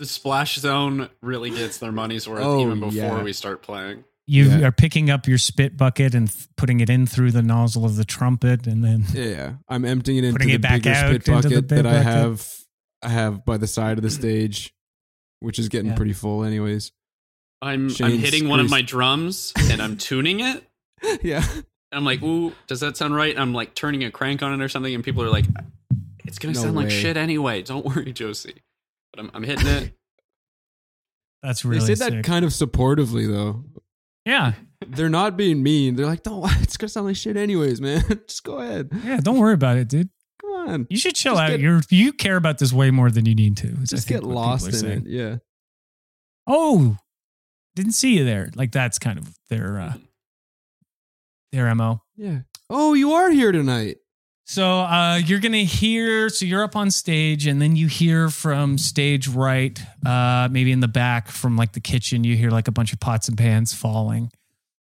The splash zone really gets their money's worth Oh, even before yeah. we start playing. you Yeah. are picking up your spit bucket and th- putting it in through the nozzle of the trumpet, and then yeah, I'm emptying it into the it back bigger spit into the bucket that I have. I have by the side of the stage, which is getting Yeah. pretty full, anyways. I'm I'm hitting one of my drums and I'm tuning it. yeah. And I'm like, ooh, does that sound right? And I'm like turning a crank on it or something, and people are like, it's gonna No sound like shit anyway. Don't worry, Joe C. But I'm, I'm hitting it. that's really they say that sick. kind of supportively, though. yeah, They're not being mean. They're like, "Don't. It's gonna sound like shit, anyways, man. Just go ahead. yeah. Don't worry about it, dude. Come on. You should chill Just out. get- You're you care about this way more than you need to. is I Just think get what lost are in saying. it. Yeah. Oh, didn't see you there. Like that's kind of their uh, their mo. Yeah. Oh, you are here tonight. So uh, you're gonna hear. So you're up on stage, and then you hear from stage right, uh, maybe in the back from like the kitchen. You hear like a bunch of pots and pans falling,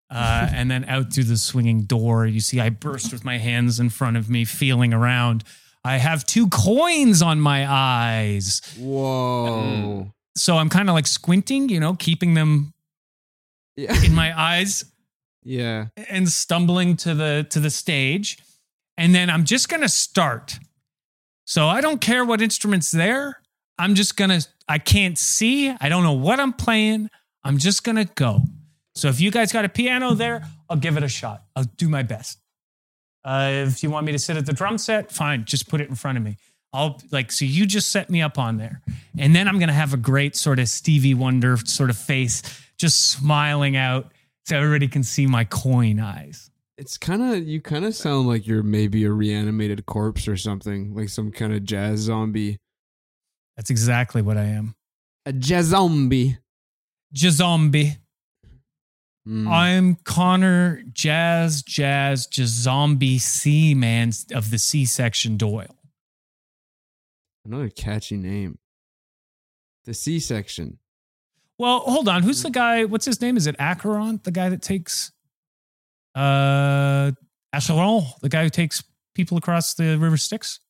uh, and then out through the swinging door, you see I burst with my hands in front of me, feeling around. I have two coins on my eyes, Whoa. so I'm kind of like squinting, you know, keeping them Yeah. in my eyes. yeah. and stumbling to the to the stage and then i'm just going to start. So i don't care what instruments there. I'm just going to i can't see. I don't know what i'm playing. I'm just going to go. So if you guys got a piano there i'll give it a shot. I'll do my best. Uh, if you want me to sit at the drum set fine. Just put it in front of me. I'll like so you just set me up on there. And then i'm going to have a great sort of stevie wonder sort of face just smiling out so everybody can see my coin eyes. It's kind of you. Kind of sound like you're maybe a reanimated corpse or something, like some kind of jazz zombie. That's exactly what I am. A jazz zombie. Jazombie. Mm. I'm Connor Jazz Jazz Jazombie C Man of the C section Doyle. Another catchy name. The C section. Well, hold on. Who's the guy? What's his name? Is it Acheron? The guy that takes uh Acheron, the guy who takes people across the river Styx?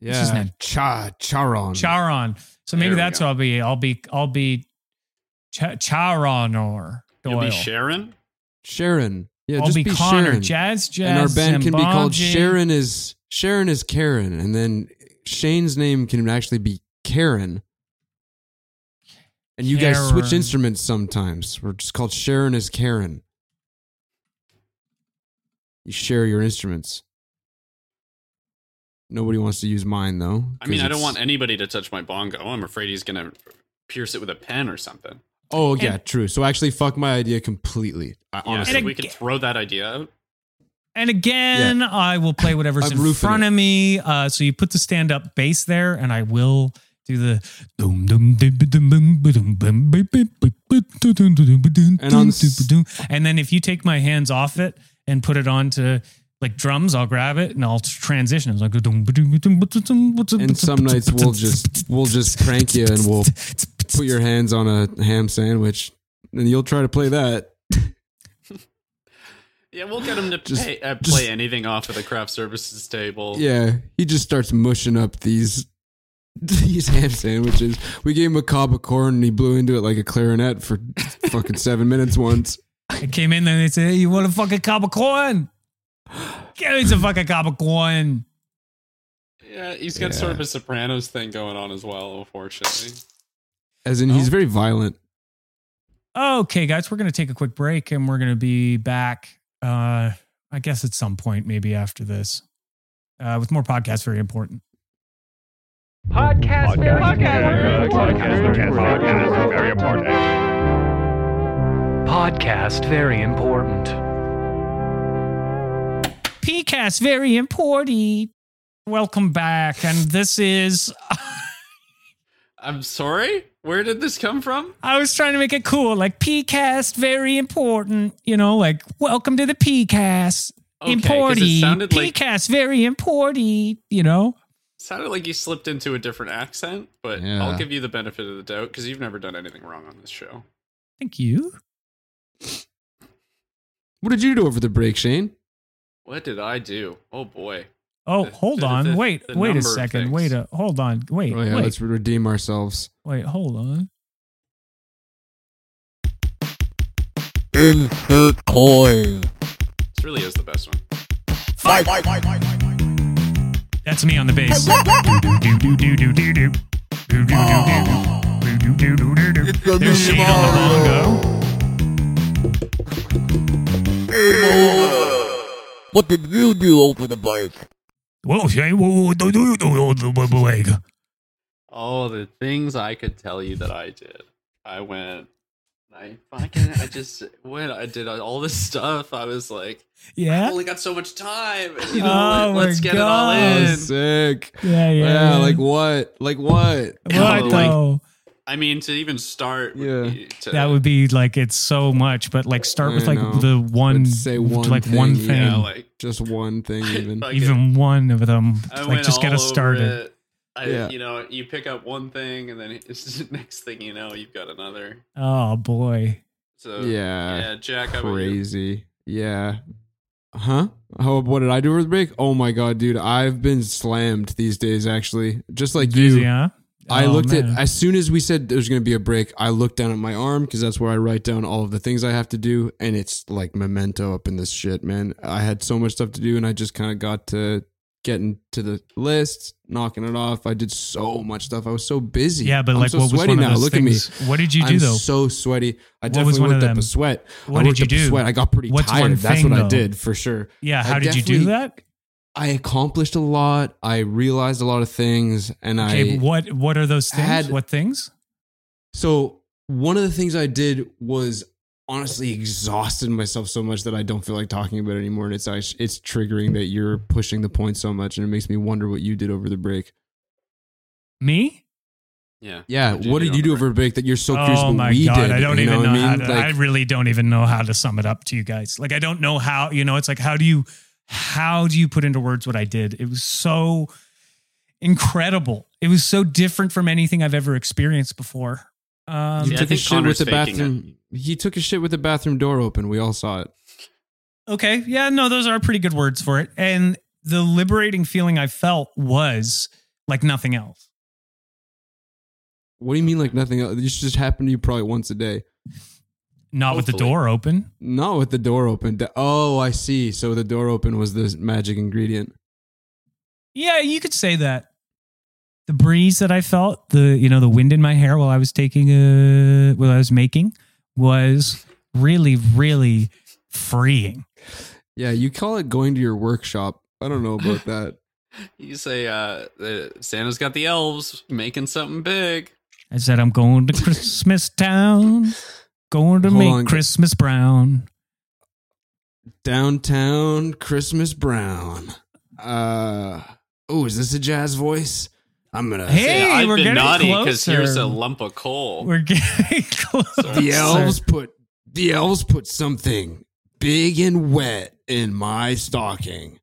Yeah. his name? Cha Charon. Charon. So maybe that's go. what I'll be. I'll be I'll be Ch- Charon or You'll be Sharon. Sharon. Yeah, I'll just be, be, Connor Sharon. Jazz Jazz. and our band can be called Sharon is Sharon is Karen, and then Shane's name can actually be Karen. And you guys switch instruments sometimes. We're just called Sharon is Karen. You share your instruments. Nobody wants to use mine though. I mean, I don't want anybody to touch my bongo. I'm afraid he's gonna pierce it with a pen or something. Oh yeah, true. So actually, fuck my idea completely. I, Yeah, honestly, And we could throw that idea out. And again, I will play whatever's in front it. of me. Uh, so you put the stand up bass there, and I will do the. And on s- And then if you take my hands off it and put it onto like drums, I'll grab it and I'll transition. It's like And some nights we'll just we'll just prank you and we'll put your hands on a ham sandwich and you'll try to play that. Yeah, we'll get him to Just- pay, uh, just- play anything off of the craft services table. Yeah, he just starts mushing up these these ham sandwiches. We gave him a cob of corn and he blew into it like a clarinet for fucking seven minutes once. I came in there and they said, hey, you want a fucking cup of corn? Give me some fucking cup of corn. Yeah, he's got Yeah. sort of a Sopranos thing going on as well, unfortunately. As in, he's very violent. Okay, guys, we're going to take a quick break and we're going to be back, uh, I guess, at some point, maybe after this, uh, with more podcasts. Very important. Podcast, very important. Podcast, very important. Podcast, very important. PCAST, very important. Welcome back. And this is, I'm sorry? Where did this come from? I was trying to make it cool, like PCAST, very important. You know, like, welcome to the PCAST. Okay, 'cause important. it sounded like PCAST, very important. You know? sounded like you slipped into a different accent, but Yeah. I'll give you the benefit of the doubt because you've never done anything wrong on this show. Thank you. What did you do over the break, Shane? What did I do? Oh boy. Oh, The- hold the- on. the- wait, the wait a second. Wait a hold on. Wait, Oh yeah, wait, let's redeem ourselves. wait, hold on. Insert coin. This really is the best one. Fight. That's me on the bass. Do, do, do, do, do, do. Do, do, do, do, do. Do, do, do, do, do, do. There's Shane on the bongo. What did you do over the break? Well, Shane, what did you do, over the do, do, do. Oh, the things I could tell you that I did. I went. I fucking. I just went. I did all this stuff. I was like, yeah, I Yeah? only got so much time. You know, Oh let- let's my get it all God. in. Oh, sick. Yeah, yeah. Yeah, like what? Like what? what like- though? I mean, to even start, Yeah. be to, That would be like it's so much, but like start with like know. the one, Let's say one like one thing, thing, yeah, like Just one thing, even. fucking- even one of them. I like just get all us started. I, Yeah. you know, you pick up one thing, and then it's the next thing you know, you've got another. Oh boy. So Yeah. yeah, Jack, how about? Crazy. Yeah. Huh? How? What did I do over the break? Oh my god, dude! I've been slammed these days. Actually, just like you. Busy, huh? I Oh, looked man. at as soon as we said there's going to be a break. I looked down at my arm because that's where I write down all of the things I have to do, and it's like memento up in this shit, man. I had so much stuff to do, and I just kind of got to getting to the list, knocking it off. I did so much stuff. I was so busy. Yeah, but I'm like, so what was sweaty one of now. those Look things? at me. What did you do I'm though? so sweaty. I definitely of worked up a sweat. What I did you do? Sweat. I got pretty What's one tired. That's thing, what I did for sure. yeah, how I did you do that? I accomplished a lot. I realized a lot of things, and Okay, I what what are those things? had- what things? So one of the things I did was honestly exhausted myself so much that I don't feel like talking about it anymore. And it's act- it's triggering that you're pushing the point so much, and it makes me wonder what you did over the break. Me? Yeah. Yeah, What'd what did you do over the break that you're so oh curious oh what my we god, did? I don't you even know, what I how mean? to. Like, I really don't even know how to sum it up to you guys. Like I don't know how. You know, it's like how do you how do you put into words what I did? It was so incredible. It was so different from anything I've ever experienced before. Um, you Yeah, took a shit Connor's with the faking bathroom. He took a shit with the bathroom door open. We all saw it. Okay. Yeah, no, those are pretty good words for it. And the liberating feeling I felt was like nothing else. What do you mean, like nothing else? This just happened to you probably once a day. Not with the door open. Not with the door open. Oh, I see. So the door open was the magic ingredient. Yeah, you could say that. The breeze that I felt, the you know, the wind in my hair while I was taking a while I was making was really, really freeing. Yeah, you call it going to your workshop. I don't know about that. You say uh, Santa's got the elves making something big. I said I'm going to Christmas town, going to Hold make on. Christmas brown. Downtown Christmas Brown. Uh oh, is this a jazz voice? I'm gonna Hey, I've we're been getting naughty because here's a lump of coal. We're getting closer. the elves put the elves put something big and wet in my stocking.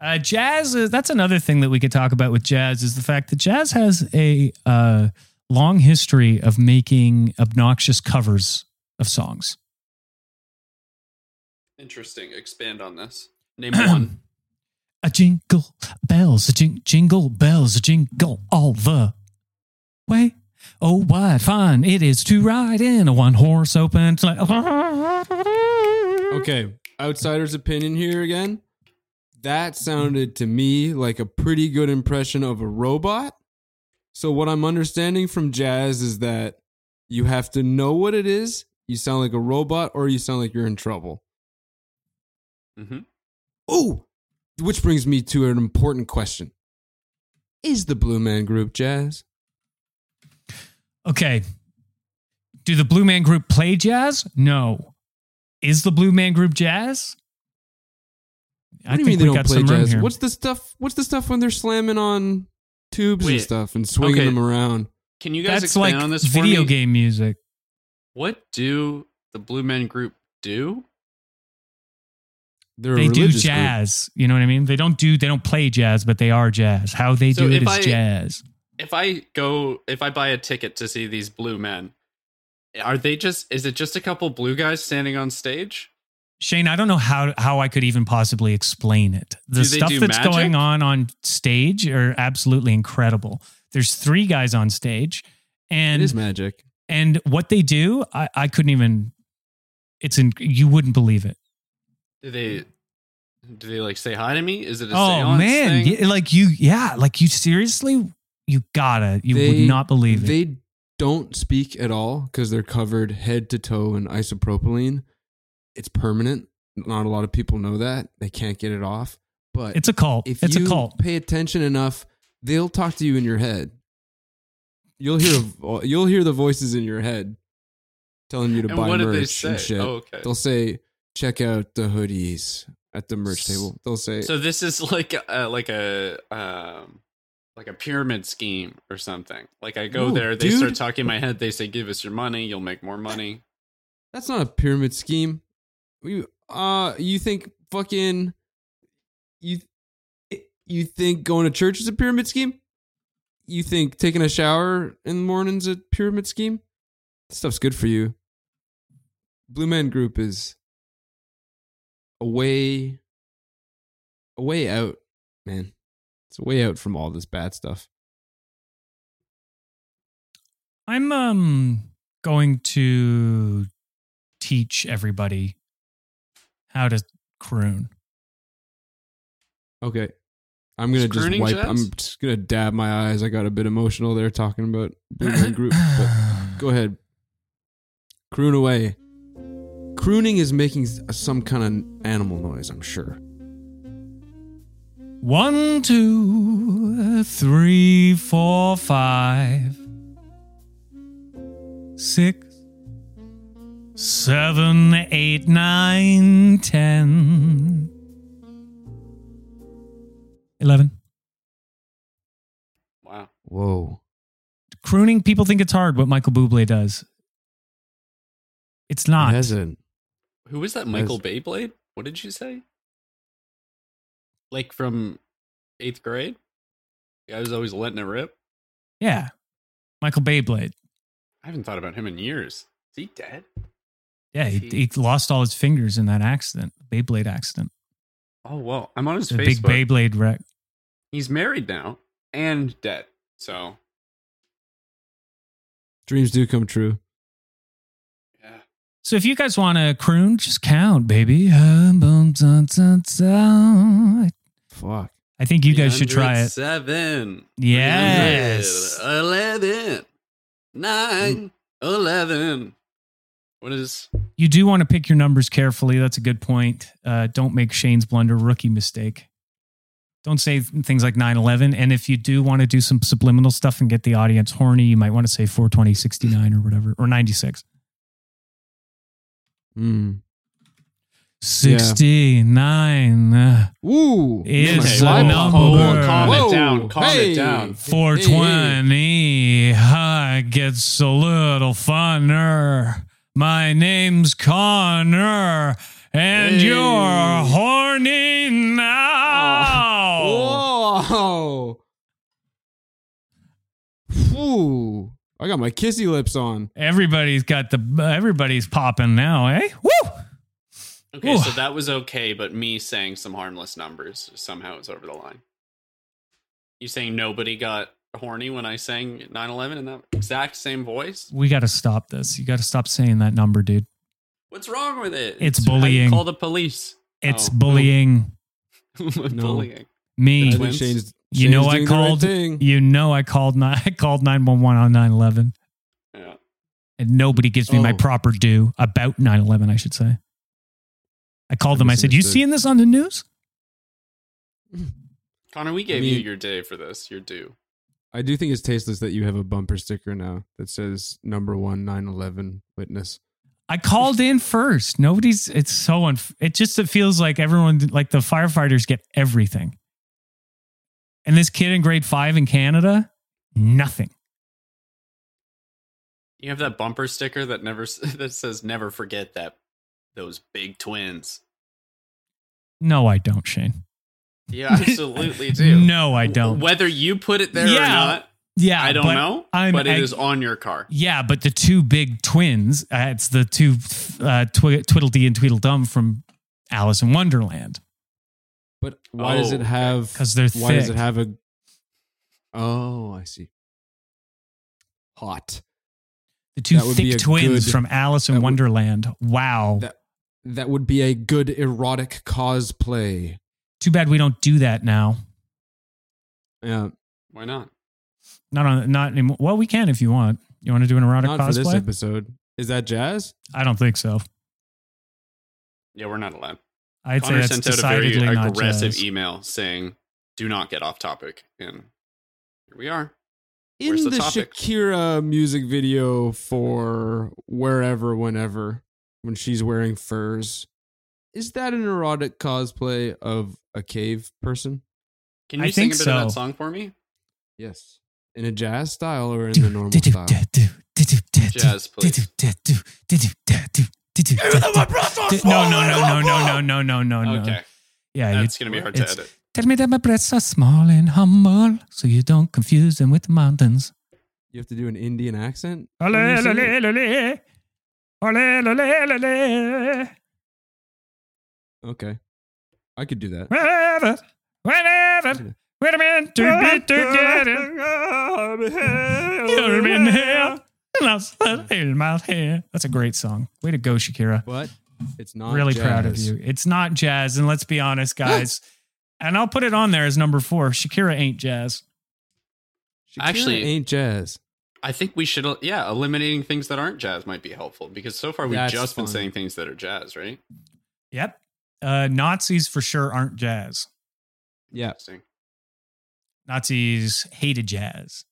Uh, jazz is that's another thing that we could talk about with jazz is the fact that jazz has a uh, long history of making obnoxious covers of songs. Interesting. Expand on this. Name one. A jingle bells, a jing- jingle bells, a jingle all the way. Oh, what fun it is to ride in a one horse open sleigh. Okay, outsider's opinion here again. That sounded to me like a pretty good impression of a robot. So what I'm understanding from jazz is that you have to know what it is. You sound like a robot or you sound like you're in trouble. hmm Oh, which brings me to an important question. Is the Blue Man Group jazz? Okay. Do the Blue Man Group play jazz? No. Is the Blue Man Group jazz? What do you mean they don't play jazz? here. What's the stuff? What's the stuff when they're slamming on tubes and stuff and swinging okay. them around? Can you guys That's expand like on this for video me? game music. What do the Blue Men Group do? They're a They do religious group. jazz. You know what I mean? They don't do they don't play jazz, but they are jazz. How they So do it if is I- jazz. If I go, if I buy a ticket to see these blue men, are they just? Is it just a couple blue guys standing on stage? Shane, I don't know how how I could even possibly explain it. The stuff that's magic? going on on stage are absolutely incredible. There's three guys on stage, and is magic. and what they do, I, I couldn't even. It's in you wouldn't believe it. Do they? Do they like say hi to me? Is it a Oh man, thing? Yeah, like you, yeah, like you seriously, you gotta, you They- would not believe it. They don't speak at all because they're covered head to toe in isopropylene. It's permanent. Not a lot of people know that. They can't get it off. But it's a cult. if It's you a cult. pay attention enough, they'll talk to you in your head. You'll hear a- you'll hear the voices in your head telling you to And buy what did they merch say? and shit. Oh, okay. They'll say, "Check out the hoodies at the merch table." They'll say, So this is like a, like a um like a pyramid scheme or something. Like I go No, there, they dude. start talking in my head. They say, "Give us your money, you'll make more money." That's not a pyramid scheme. You uh you think fucking you you think going to church is a pyramid scheme? You think taking a shower in the morning's a pyramid scheme? This stuff's good for you. Blue Man Group is a way a way out, man. It's a way out from all this bad stuff. I'm um going to teach everybody how to croon. Okay. I'm gonna Is just wipe. jazz? I'm just gonna dab my eyes. I got a bit emotional there talking about Blue Group. But go ahead, croon away. Crooning is making some kind of animal noise. I'm sure. One, two, three, four, five, six, seven, eight, nine, ten, eleven. Wow. Whoa. Crooning, people think it's hard what Michael Bublé does. It's not. It has a Who is that? Michael Beyblade? What did you say? Like from eighth grade? I was always letting it rip. Yeah. Michael Beyblade. I haven't thought about him in years. Is he dead? Yeah, he, he lost all his fingers in that accident, Beyblade accident. Oh well, I'm on his The big Facebook. Beyblade wreck. He's married now and dead. So dreams do come true. yeah. So if you guys want to croon, just count, baby. Um. Fuck. I think you guys should try it. Seven. Yes. 11. 9. 11. What is. You do want to pick your numbers carefully. That's a good point. Uh, don't make Shane's blunder rookie mistake. Don't say things like 9 11. And if you do want to do some subliminal stuff and get the audience horny, you might want to say 420 69 or whatever, or 96. Hmm. 69 uh, Ooh. Is my the slide number- button. Whoa, calm it down, calm it down. 420 uh, gets a little funner. My name's Connor, and Hey. you're horny now. Whoa. Ooh. I got my kissy lips on. Everybody's got the everybody's popping now, eh? Woo! Okay, Ooh. so that was okay, but me saying some harmless numbers somehow is over the line. You saying nobody got horny when I sang 9/11 in that exact same voice? We got to stop this. You got to stop saying that number, dude. What's wrong with it? It's how you bullying. Call the police. It's Oh. bullying bullying. me. I think Shane's, You know I doing the right called you know I called ni- I called 911 on 9/11 Yeah. and nobody gives me my Oh. proper due about 9/11, I should say. I called I them. I said, "You seeing this on the news?" Connor, we gave you mean- your day for this. You're due. I do think it's tasteless that you have a bumper sticker now that says number one 9/11 witness. I called in first. Nobody's. It's so unf- it just it feels like everyone like the firefighters get everything, and this kid in grade five in Canada, nothing. You have that bumper sticker that never s- that says "Never forget that those big twins." No, I don't, Shane. You absolutely do. No, I don't. Whether you put it there or Yeah, not, Yeah, I don't but know. I'm- but it I- is on your car. Yeah, but the two big twins, uh, it's the two uh, twi- Tweedledee and Tweedledum from Alice in Wonderland But why does Oh, it have? because they're Why does it have a? Oh, I see. Hot. the two that would be thick twins good- from Alice in that would- Wonderland. Wow. That that would be a good erotic cosplay. Too bad we don't do that now. Yeah, Why not? Not on not anymore. Well, we can if you want. You want to do an erotic not for this cosplay? episode. Is that jazz? I don't think so. Yeah, we're not allowed. I'd Connor say that's sent out a very decidedly not aggressive jazz. email saying, "Do not get off topic." And here we are. In Where's the, the topic? Shakira music video for Wherever Whenever, when she's wearing furs, is that an erotic cosplay of a cave person? Can I you sing a think bit of that song for me? Yes. In a jazz style or in the normal style? Jazz, please. No, no, no, no, no, no, no, no, no. Okay, Yeah, you, that's gonna be hard to it's- edit. Tell me that my breasts are small and humble, so you don't confuse them with the mountains. You have to do an Indian accent? Ole, when you ole, sing it? ole, ole. Ole, ole, ole, ole. Okay. I could do that. Wherever, whenever, we're meant to be together. You've been here, and I'll slip in my hair. That's a great song. Way to go, Shakira. But it's not really proud of you. It's not jazz, and let's be honest, guys. and I'll put it on there as number four. Shakira ain't jazz. Shakira Actually- ain't jazz. I think we should, yeah, eliminating things that aren't jazz might be helpful because so far we've That's just been saying things that are jazz, right? Yep. Uh, Nazis for sure aren't jazz. Yeah. Interesting. Nazis hated jazz.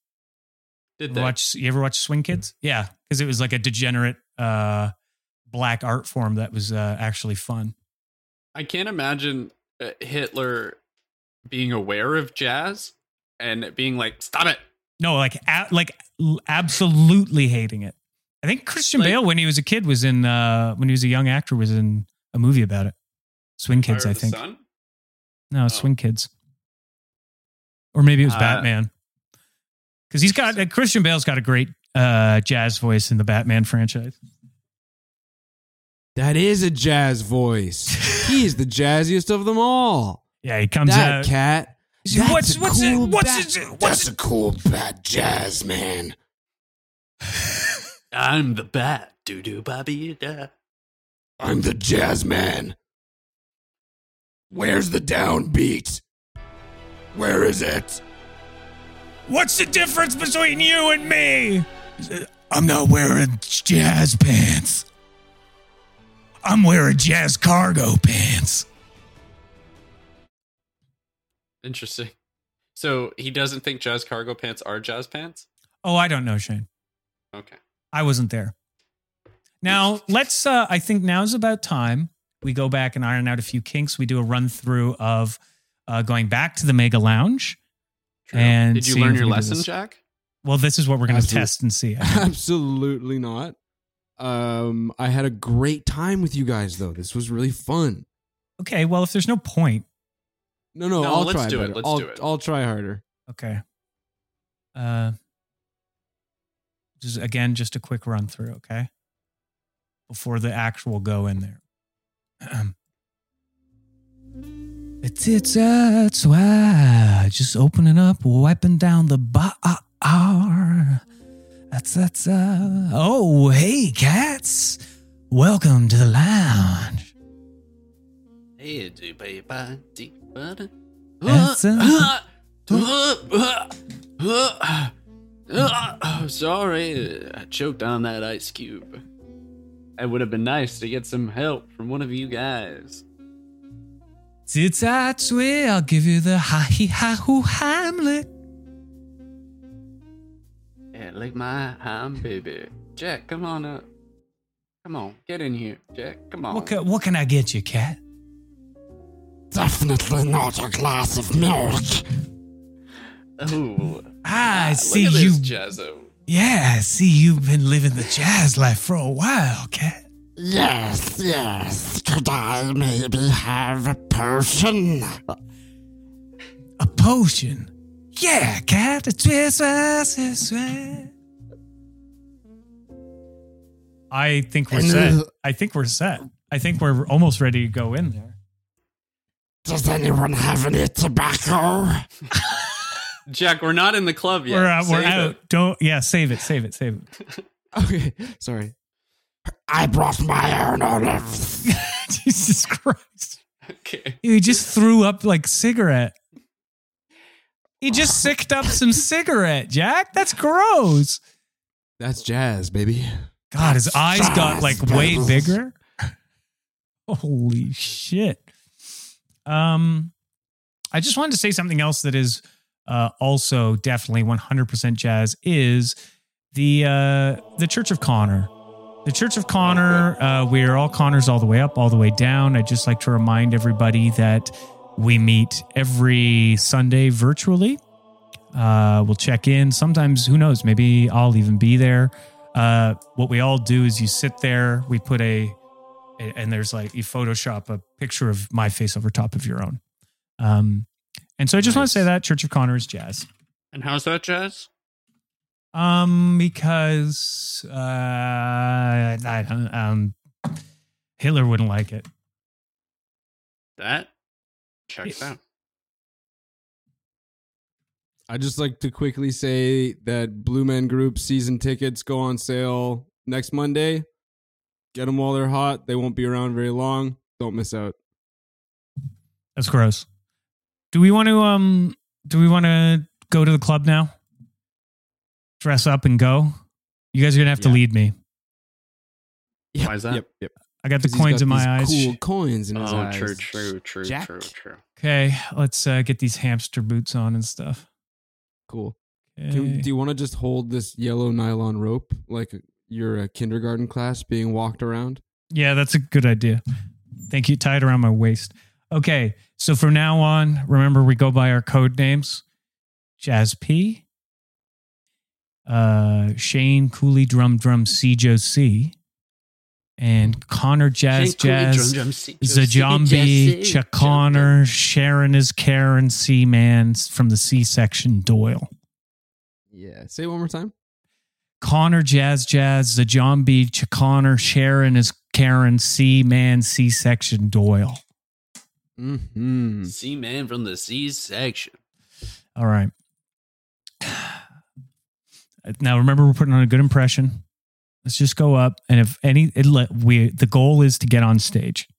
Did they? watch you ever watch Swing Kids? Yeah, because it was like a degenerate uh, black art form that was uh, actually fun. I can't imagine uh, Hitler being aware of jazz and being like, "Stop it." No, like a- like absolutely hating it. I think Christian Like- Bale when he was a kid was in uh, when he was a young actor was in a movie about it. Swing Kids, Fire I think. Sun? No, Oh. Swing Kids. Or maybe it was Uh, Batman. Because he's got uh, Christian Bale's got a great uh, jazz voice in the Batman franchise. That is a jazz voice. He's the jazziest of them all. Yeah, he comes that out. cat. That's what's a what's cool it, what's bat- it, what's That's it? a cool bad jazz, man. I'm the bat. Doo doo baby da. I'm the jazz man. Where's the downbeat? Where is it? What's the difference between you and me? I'm not wearing jazz pants. I'm wearing jazz cargo pants. Interesting. So he doesn't think jazz cargo pants are jazz pants? Oh, I don't know, Shane. Okay. I wasn't there. Now let's. Uh, I think now's about time We go back and iron out a few kinks. We do a run through of uh, going back to the Mega Lounge. True. And did you learn your we lesson. Jack? Well, this is what we're going to test and see. Absolutely not. Um, I had a great time with you guys though. This was really fun. okay, well, if there's no point, No, no, No, I'll let's try do it. better. Let's I'll, do it. I'll try harder. okay. Uh, just again, just a quick run through, okay, before the actual go in there. It's it's uh, it's why just opening up, wiping down the bar. That's that's uh oh hey cats, welcome to the lounge. Hey, do baby. That's, uh, Oh, sorry, I choked on that ice cube. It would have been nice to get some help from one of you guys. It's that way, I'll give you the ha he ha hoo Hamlet. Yeah, lick my hand, baby. Jack, come on up. Come on, get in here, Jack. Come on. What can, what can I get you, cat? Definitely not a glass of milk. Oh, I ah, see look at you. this Jazzo. Yeah, I see you've been living the jazz life for a while, cat. Yes, yes. Could I maybe have a potion? A potion. Yeah, cat. It's it's- it's- it's- it's- I think we're And, set. I think we're set. I think we're almost ready to go in there. Does anyone have any tobacco? Jack, we're not in the club yet. we're out. We're out. it. Don't. Yeah, save it. Save it. Save it. Okay, sorry. I brought my own olives. Jesus Christ. Okay. He just threw up like cigarette. He just sicked up some cigarette, Jack. That's gross. That's jazz, baby. God, his eyes got like way bigger. Holy shit. Um, I just wanted to say something else that is uh, also definitely 100% jazz is the uh, the Church of Connor. The Church of Connor, uh, we're all Connors all the way up, all the way down. I'd just like to remind everybody that we meet every Sunday virtually. Uh, we'll check in. Sometimes, who knows, maybe I'll even be there. Uh, what we all do is you sit there, we put a, and there's like, you Photoshop a picture of my face over top of your own. Um, and so I just want to say that Church of Connor is jazz. And how's that, Jazz? Um, because uh, I don't, um, Hitler wouldn't like it. That checks out. I just like to quickly say that Blue Men Group season tickets go on sale next Monday. Get them while they're hot. They won't be around very long. Don't miss out. That's gross. Do we want to um? Do we want to go to the club now? Dress up and go. You guys are gonna have to Yeah. lead me. Why is that? Yep, yep. I got the 'Cause he's coins got in my these eyes. Cool coins in his Oh, eyes. true, true, true, Jack. true, true. Okay, let's uh, get these hamster boots on and stuff. Cool. Okay. Can, do you want to just hold this yellow nylon rope like you're a kindergarten class being walked around? Yeah, that's a good idea. Thank you. Tie it around my waist. Okay, so from now on, remember we go by our code names: Jazz P, uh, Shane Cooley, Drum Drum, C Joe C, and Connor Jazz Jazz, Zajambi, Chuck Connor, Sharon is Karen, C Man from the C section, Doyle. Yeah. Say it one more time. Connor Jazz Jazz, Zajambi, Chuck Connor, Sharon is Karen, C Man, C section, Doyle. Mm-hmm. C man from the C section. All right. Now remember, we're putting on a good impression. Let's just go up, and if any, it let we the goal is to get on stage.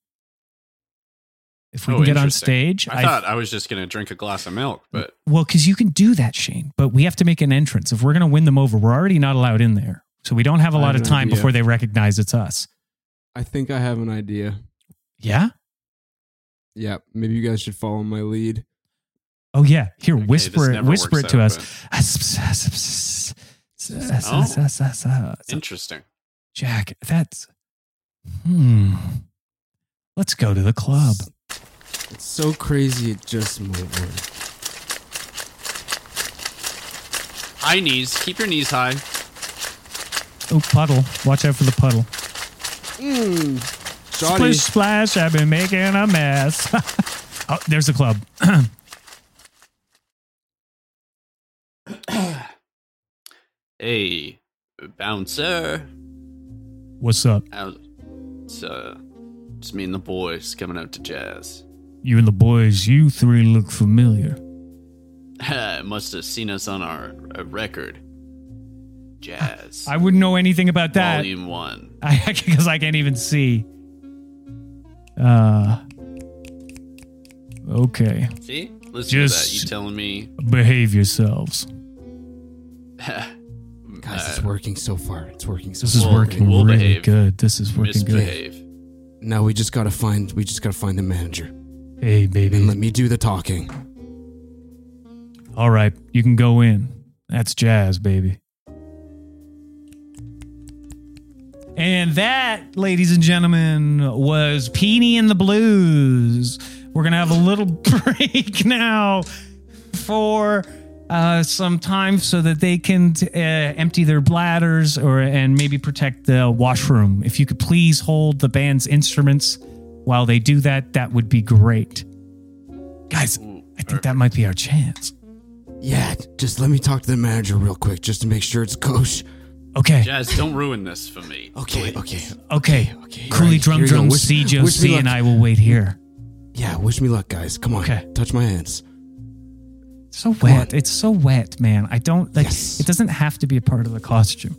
If we Oh, can get on stage, I, thought I was just gonna drink a glass of milk, but well, because you can do that, Shane. But we have to make an entrance. If we're going to win them over, we're already not allowed in there, so we don't have a lot of time idea. before they recognize it's us. I think I have an idea. Yeah. Yeah. Maybe you guys should follow my lead. Oh yeah. Here, Okay, whisper it. Whisper it to out, us. Oh. interesting. Jack, that's hmm. Let's go to the club. It's so crazy. It just might work. High knees. Keep your knees high. Oh, puddle. Watch out for the puddle. Shoddy. Splish splash, I've been making a mess. oh, there's the club. Hey, bouncer. What's up? How's, it's uh, just me and the boys coming out to jazz. You and the boys, you three look familiar. Must have seen us on our uh, record. Jazz. I wouldn't know anything about that. Volume one. I because I can't even see. Uh Okay. See? Listen Just- to that. You telling me? Behave yourselves. Guys, it's working so far. It's working so far. This is. We'll- working we'll really behave. good. This is working good. Misbehave. Now we just gotta find. We just gotta find the manager Hey and baby. let me do the talking. All right, you can go in. That's jazz, baby. And that, ladies and gentlemen, was Peony and the Blues. We're going to have a little break now for uh, some time so that they can uh, empty their bladders or and maybe protect the washroom. If you could please hold the band's instruments while they do that, that would be great. Guys, I think that might be our chance. Yeah, just let me talk to the manager real quick, just to make sure it's kosher. Okay. Jazz, don't ruin this for me. Okay, please. okay, Okay. okay. Cooley Right, Drum here you go. Drum Wish- wish me CJOC luck. and I will wait here. Yeah, wish me luck, guys. Come on, Okay. touch my hands. So wet. It's so wet, man. I don't like Yes. it doesn't have to be a part of the costume.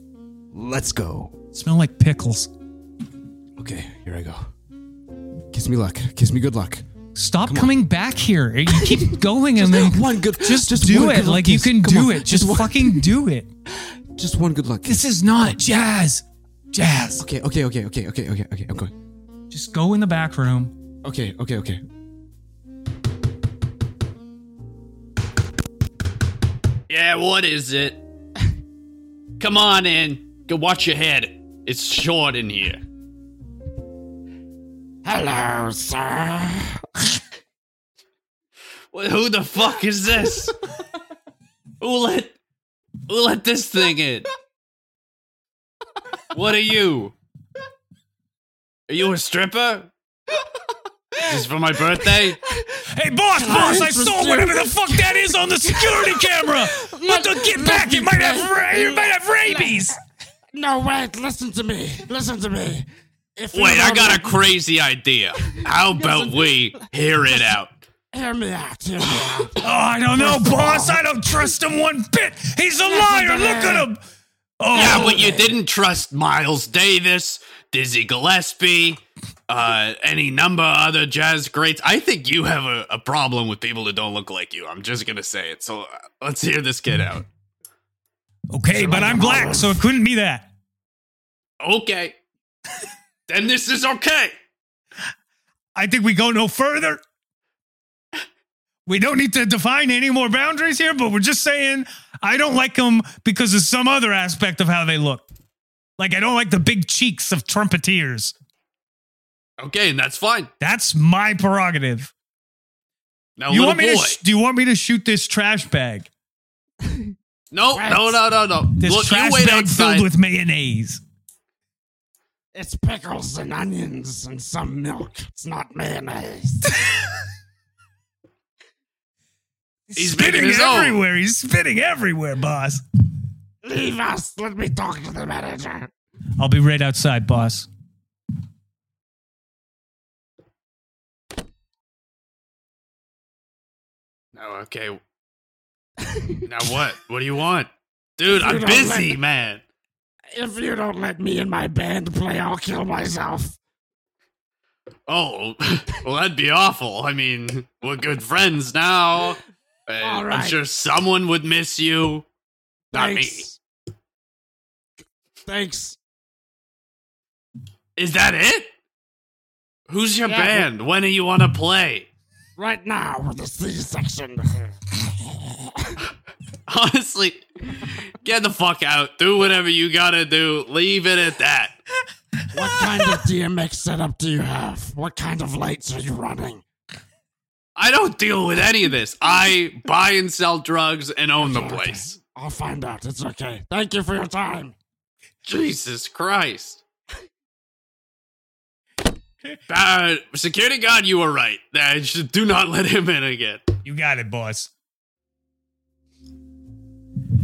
Let's go. Smell like pickles. Okay, here I go. Kiss me luck. Kiss me good luck. Stop coming back here. You keep going and then one good, just, just do one it. good luck Like you kiss. can Come do on, it. Just one- fucking do it. Just one good luck. This is not jazz. Jazz. Okay, okay, okay, okay, okay, okay, okay. I'm going. Just go in the back room. Okay, okay, okay. Yeah, what is it? Come on in. Go watch your head. It's short in here. Hello, sir. Wh- Who the fuck is this? who let who let this thing in? What are you? Are you a stripper? This is for my birthday? Hey, boss, boss! I saw whatever the fuck that is on the security camera. What the get back? It might have ra- it might have rabies. No, wait, listen to me. Listen to me. If you Wait, I got a crazy idea. How about we hear it out? Hear me out. Hear me out. Oh, I don't know, boss. I don't trust him one bit. He's a liar. Look at him. Oh, Yeah, but you didn't trust Miles Davis, Dizzy Gillespie, uh, any number of other jazz greats. I think you have a, a problem with people who don't look like you. I'm just gonna say it. So uh, let's hear this kid out. okay, but I'm black, so it couldn't be that. Okay. then this is okay. I think we go no further. We don't need to define any more boundaries here, but we're just saying I don't like them because of some other aspect of how they look. Like I don't like the big cheeks of trumpeteers. Okay, and that's fine. That's my prerogative. Now, you want me boy. to? Sh- do you want me to shoot this trash bag? no, no, no, no, no. This Look, you trash wait bag outside. filled with mayonnaise. It's pickles and onions and some milk. It's not mayonnaise. He's making spitting his own. everywhere. He's spitting everywhere, boss. Leave us. Let me talk to the manager. I'll be right outside, boss. No, okay. now what? What do you want? Dude, I'm busy, let- man. If you don't let me and my band play, I'll kill myself. Oh, well, that'd be awful. I mean, we're good friends now. All I'm sure someone would miss you. Not me. Thanks. Thanks. Is that it? Who's your Yeah, band? When do you want to play? Right now with the C-section. Honestly, get the fuck out. Do whatever you gotta do. Leave it at that. What kind of DMX setup do you have? What kind of lights are you running? I don't deal with any of this. I buy and sell drugs and own the Okay, okay. place. I'll find out. It's okay. Thank you for your time. Jesus Christ. Uh, security guard, you were right. Uh, just do not let him in again. You got it, boss.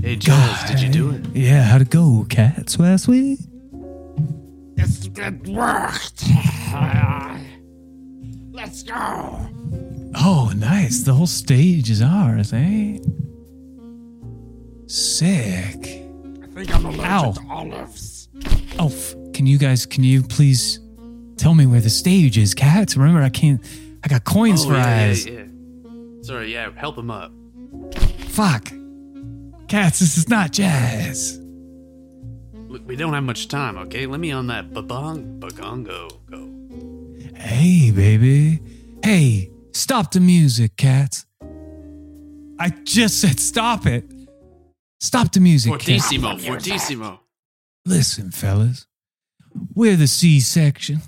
Hey, Jules, did you do it? Yeah, how'd it go, cats last week? It's, it worked. Let's go. Oh, nice. The whole stage is ours, eh? Sick. I think I'm allergic Ow. to olives. Oh, f- can you guys, can you please tell me where the stage is, cats? Remember, I can't, I got coins Oh, for yeah, yeah, eyes. yeah. Sorry, yeah, help him up. Fuck. Cats, this is not jazz. Look, we don't have much time, okay? Let me on that babong bagongo go. Hey, baby. Hey, stop the music, cats. I just said stop it. Stop the music, cats. Fortissimo, fortissimo. Listen, fellas, we're the C section.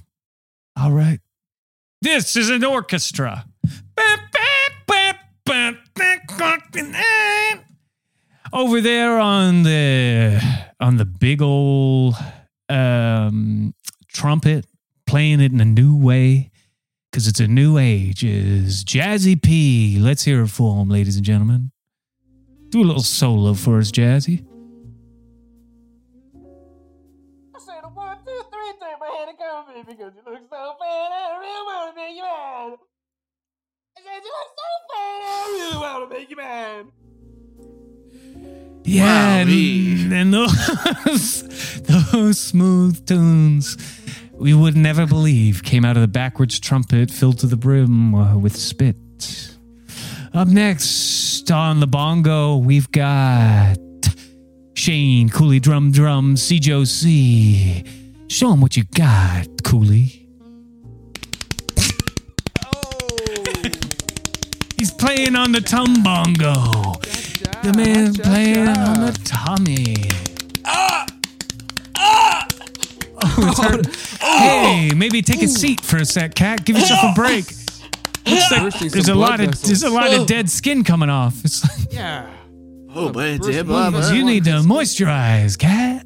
All right. This is an orchestra. Over there on the on the big old um, trumpet, playing it in a new way because it's a new age. Is Jazzy P? Let's hear it for him, ladies and gentlemen. Do a little solo for us, Jazzy. I said one, two, three, take my hand and come in because you look so fat. I really want to make you mad. I said you look so fat. I really want to make you mad. Yeah, Wowee. and, and those those smooth tunes we would never believe came out of the backwards trumpet filled to the brim uh, with spit. Up next on the bongo, we've got Shane Cooley drum drum C Joe C. Show him what you got, Cooley. Oh. He's playing on the tum bongo. The man playing on the tummy. it's hurt. Hey, maybe take a seat for a sec, cat. Give yourself a break. Looks like Bursting there's a some lot blood of there's a lot of dead skin coming off. It's like, Yeah. Oh, but First yeah, blood Bubba. you need to moisturize, cat.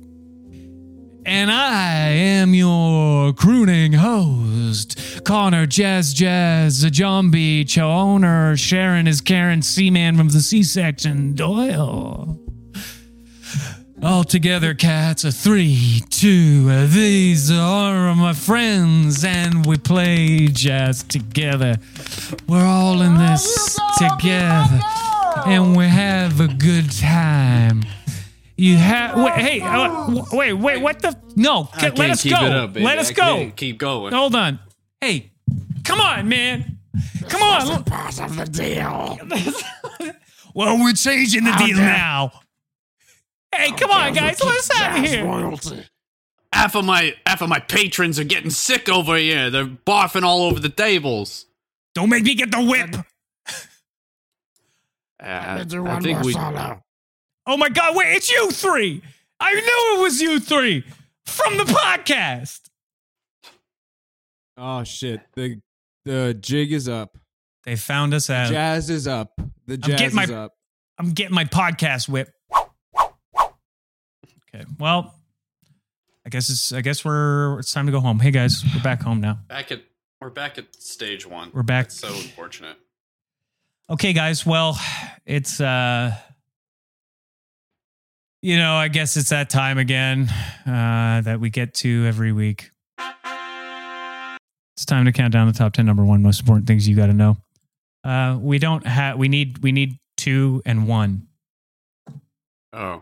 And I am your crooning host, Connor Jazz Jazz, a zombie owner, Sharon is Karen Seaman from the C section, Doyle. All together, cats, a three, two, these are my friends, and we play jazz together. We're all in this together, and we have a good time. You have wait, hey, uh, wait, wait, what the? No, I let us go. up, let us go. Keep going. Hold on. Hey, come on, man. Come on. Part of the deal. Well, we're changing the deal now. Hey, come on, guys. Let us out of here. Royalty. Half of my half of my patrons are getting sick over here. They're barfing all over the tables. Don't make me get the whip. Uh, I, I think we. solo. Oh my God, wait, it's you three. I knew it was you three from the podcast. Oh shit. The the jig is up. They found us out. Jazz is up. The jazz getting my- is up. I'm getting my podcast whip. Okay, well, I guess it's I guess we're it's time to go home. Hey guys, we're back home now. Back at we're back at stage one. We're back. That's so unfortunate. Okay, guys. Well, it's uh you know, I guess it's that time again uh that we get to every week. It's time to count down the top 10 number 1 most important things you got to know. Uh we don't have we need we need 2 and 1. Oh,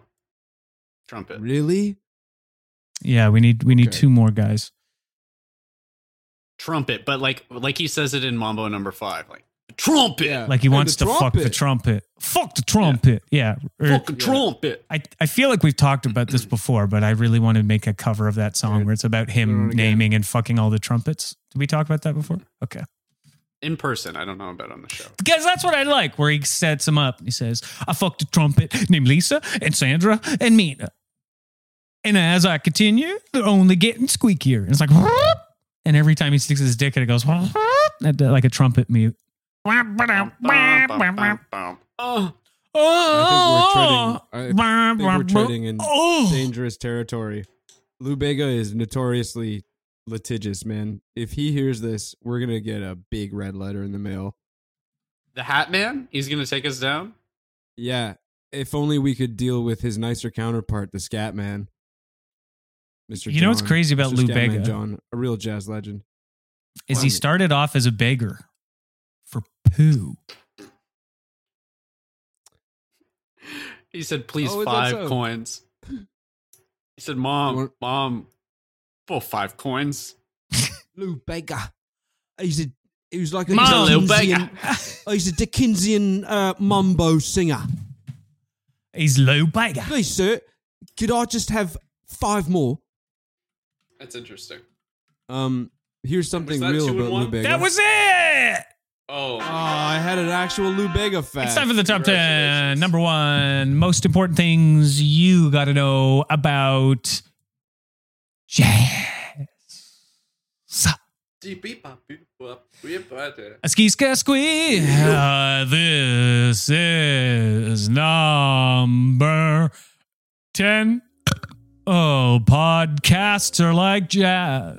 trumpet. Really? Yeah, we need we need Okay. two more guys. Trumpet, but like like he says it in Mambo number five, like trumpet, Yeah. Like he And wants the to fuck the trumpet. trumpet. Fuck the trumpet. Yeah. Or- er, fucking trumpet. I, I feel like we've talked about this before, but I really want to make a cover of that song Okay. where it's about Put it him naming and fucking all the trumpets. Did we talk about that before? Okay. In person, I don't know about on the show. Because that's what I like, where he sets them up. He says, I fucked a trumpet named Lisa and Sandra and Mina. And as I continue, they're only getting squeakier. And it's like, and every time he sticks his dick in, it goes like a trumpet mute. Oh, Oh, I think we're treading in Oh. dangerous territory. Lou Bega is notoriously litigious, man. If he hears this, we're gonna get a big red letter in the mail. The Hat Man? He's going to take us down? Yeah, if only we could deal with his nicer counterpart, the Scat Man. Mr. You know what's crazy about Mr. Lou Scatman Bega? John, a real jazz legend. Is he started off as a beggar for poo. He said, please, Oh, is that five so? coins. He said, Mom, want- Mom, for five coins. Lou Bega. He's a he was like a He's a Dickensian, Bega. he's a Dickensian uh, mumbo singer. He's Lou Bega. Please, sir, could I just have five more? That's interesting. Um, here's something that real two and about Lou one? Bega. That was it. Oh, Oh, I had an actual Lou Bega fact. It's time for the top 10. Congratulations. Number one, most important things you got to know about jazz. A ski ska squee. Uh, this is number 10. Oh, podcasts are like jazz.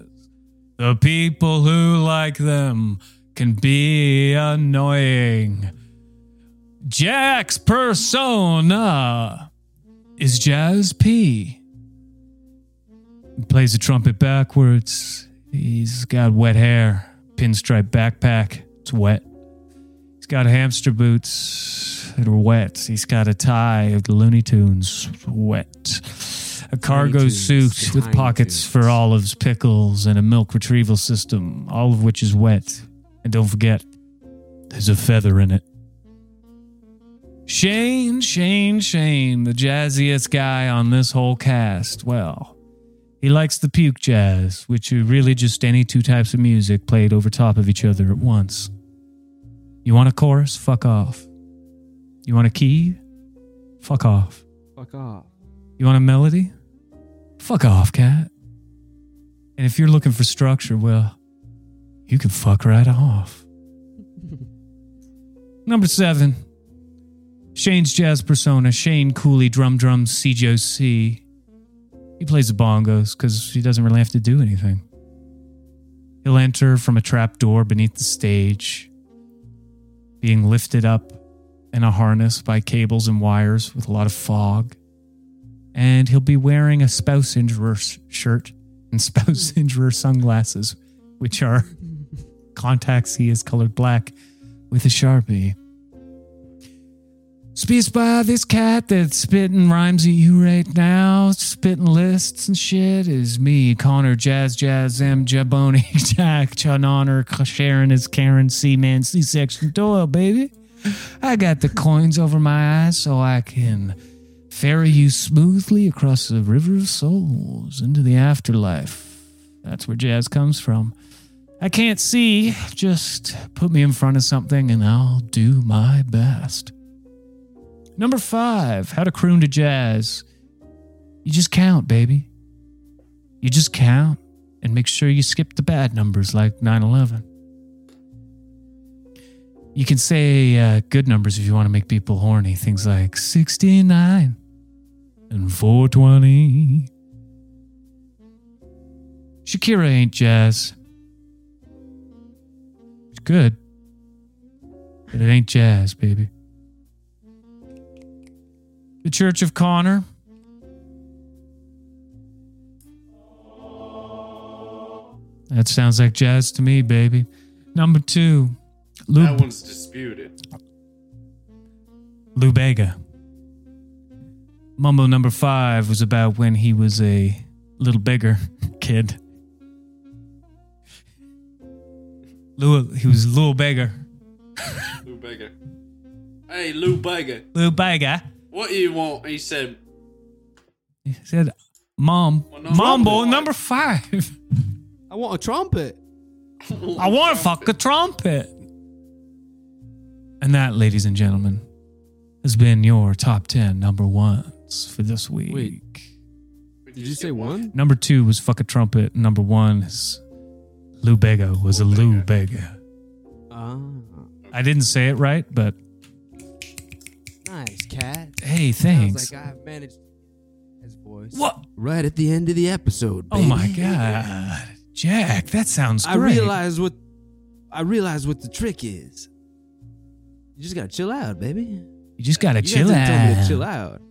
The people who like them can be annoying. Jack's persona is Jazz P. He plays the trumpet backwards. He's got wet hair, pinstripe backpack. It's wet. He's got hamster boots that are wet. He's got a tie of the Looney Tunes, wet. A cargo suit with pockets Tunes. for olives, pickles, and a milk retrieval system, all of which is wet. And don't forget, there's a feather in it. Shane, Shane, Shane, the jazziest guy on this whole cast. Well, he likes the puke jazz, which are really just any two types of music played over top of each other at once. You want a chorus? Fuck off. You want a key? Fuck off. Fuck off. You want a melody? Fuck off, cat. And if you're looking for structure, well, you can fuck right off. Number seven, Shane's jazz persona, Shane Cooley, drum drums, CJOC. He plays the bongos because he doesn't really have to do anything. He'll enter from a trap door beneath the stage, being lifted up in a harness by cables and wires with a lot of fog and he'll be wearing a spouse injurer shirt and spouse hmm. injurer sunglasses, which are contacts he is colored black with a sharpie. Spaced by this cat that's spitting rhymes at you right now, spitting lists and shit, is me, Connor Jazz Jazz M Jaboni Jack Chun Honor Sharon is Karen C Man C Section Doyle, baby. I got the coins over my eyes so I can ferry you smoothly across the river of souls into the afterlife. That's where jazz comes from. I can't see, just put me in front of something and I'll do my best. Number five, how to croon to jazz. You just count, baby. You just count and make sure you skip the bad numbers like 9 11. You can say uh, good numbers if you want to make people horny. Things like 69 and 420. Shakira ain't jazz. It's good, but it ain't jazz, baby. The Church of Connor. That sounds like jazz to me, baby. Number two, Lou, that one's disputed. Lou Bega. Mumbo number five was about when he was a little bigger kid. Lou, he was a little bigger. Lou Bega. Hey, Lou Bega, Lou Bega. what do you want? He said, He said, "Mom, Well, no, Mumbo number five. I want a trumpet. I want to fuck a trumpet." And that, ladies and gentlemen, has been your top ten number for this week. Wait. Did you say one? Number two was fuck a trumpet. Number one is Lou Bega was a Lou Bega. Ah, I didn't say it right, but nice cat. hey, thanks. Sounds like I've managed his voice. What? Right at the end of the episode. Oh my god, Jack, that sounds I great. realize what I realize what the trick is. You just gotta chill out, baby. you just gotta you chill tell me to out. chill out.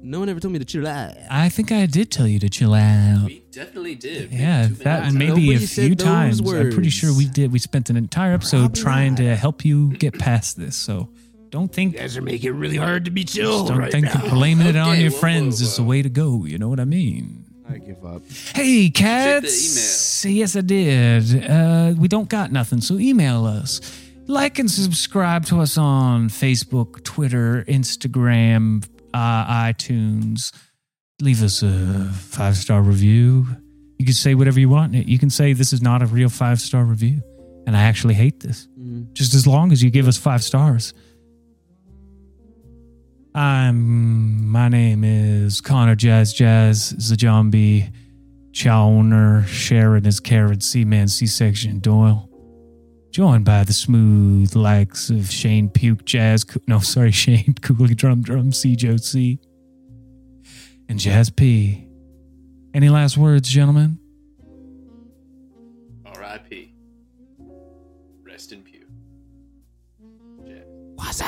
No one ever told me to chill out. I think I did tell you to chill out. We definitely did. Yeah, Two that minutes. maybe Nobody a said few those times. I'm pretty sure we did. We spent an entire episode Probably trying to help you get past this. So don't think guys are making it really hard to be chill don't right think now. that blaming it on Okay, your whoa, friends whoa, is the whoa. way to go. You know what I mean? I give up. Hey, Check cats. Yes, I did. Uh, we don't got nothing, so email us. Like and subscribe to us on Facebook, Twitter, Instagram, uh, iTunes. Leave us a five star review. You can say whatever you want. You can say this is not a real five star review, and I actually hate this. Mm. Just as long as you give us five stars. I'm. My name is Connor Jazz Jazz Zajambi Chowner Sharon is Karen Seaman C section Doyle. Joined by the smooth likes of Shane Puke Jazz Coo- no sorry Shane Cooley Drum Drum C Joe C and Jazz P. Any last words, gentlemen? R.I.P. Rest in pew. Jack. Podcast,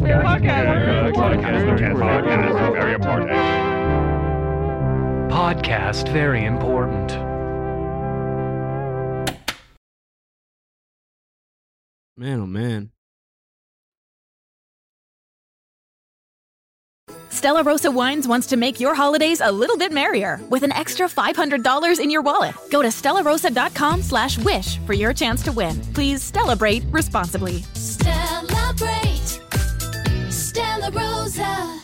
podcast, podcast, very important. Podcast, very important. Man, oh man. Stella Rosa Wines wants to make your holidays a little bit merrier with an extra $500 in your wallet. Go to stellarosa.com slash wish for your chance to win. Please celebrate responsibly. Celebrate Stella Rosa.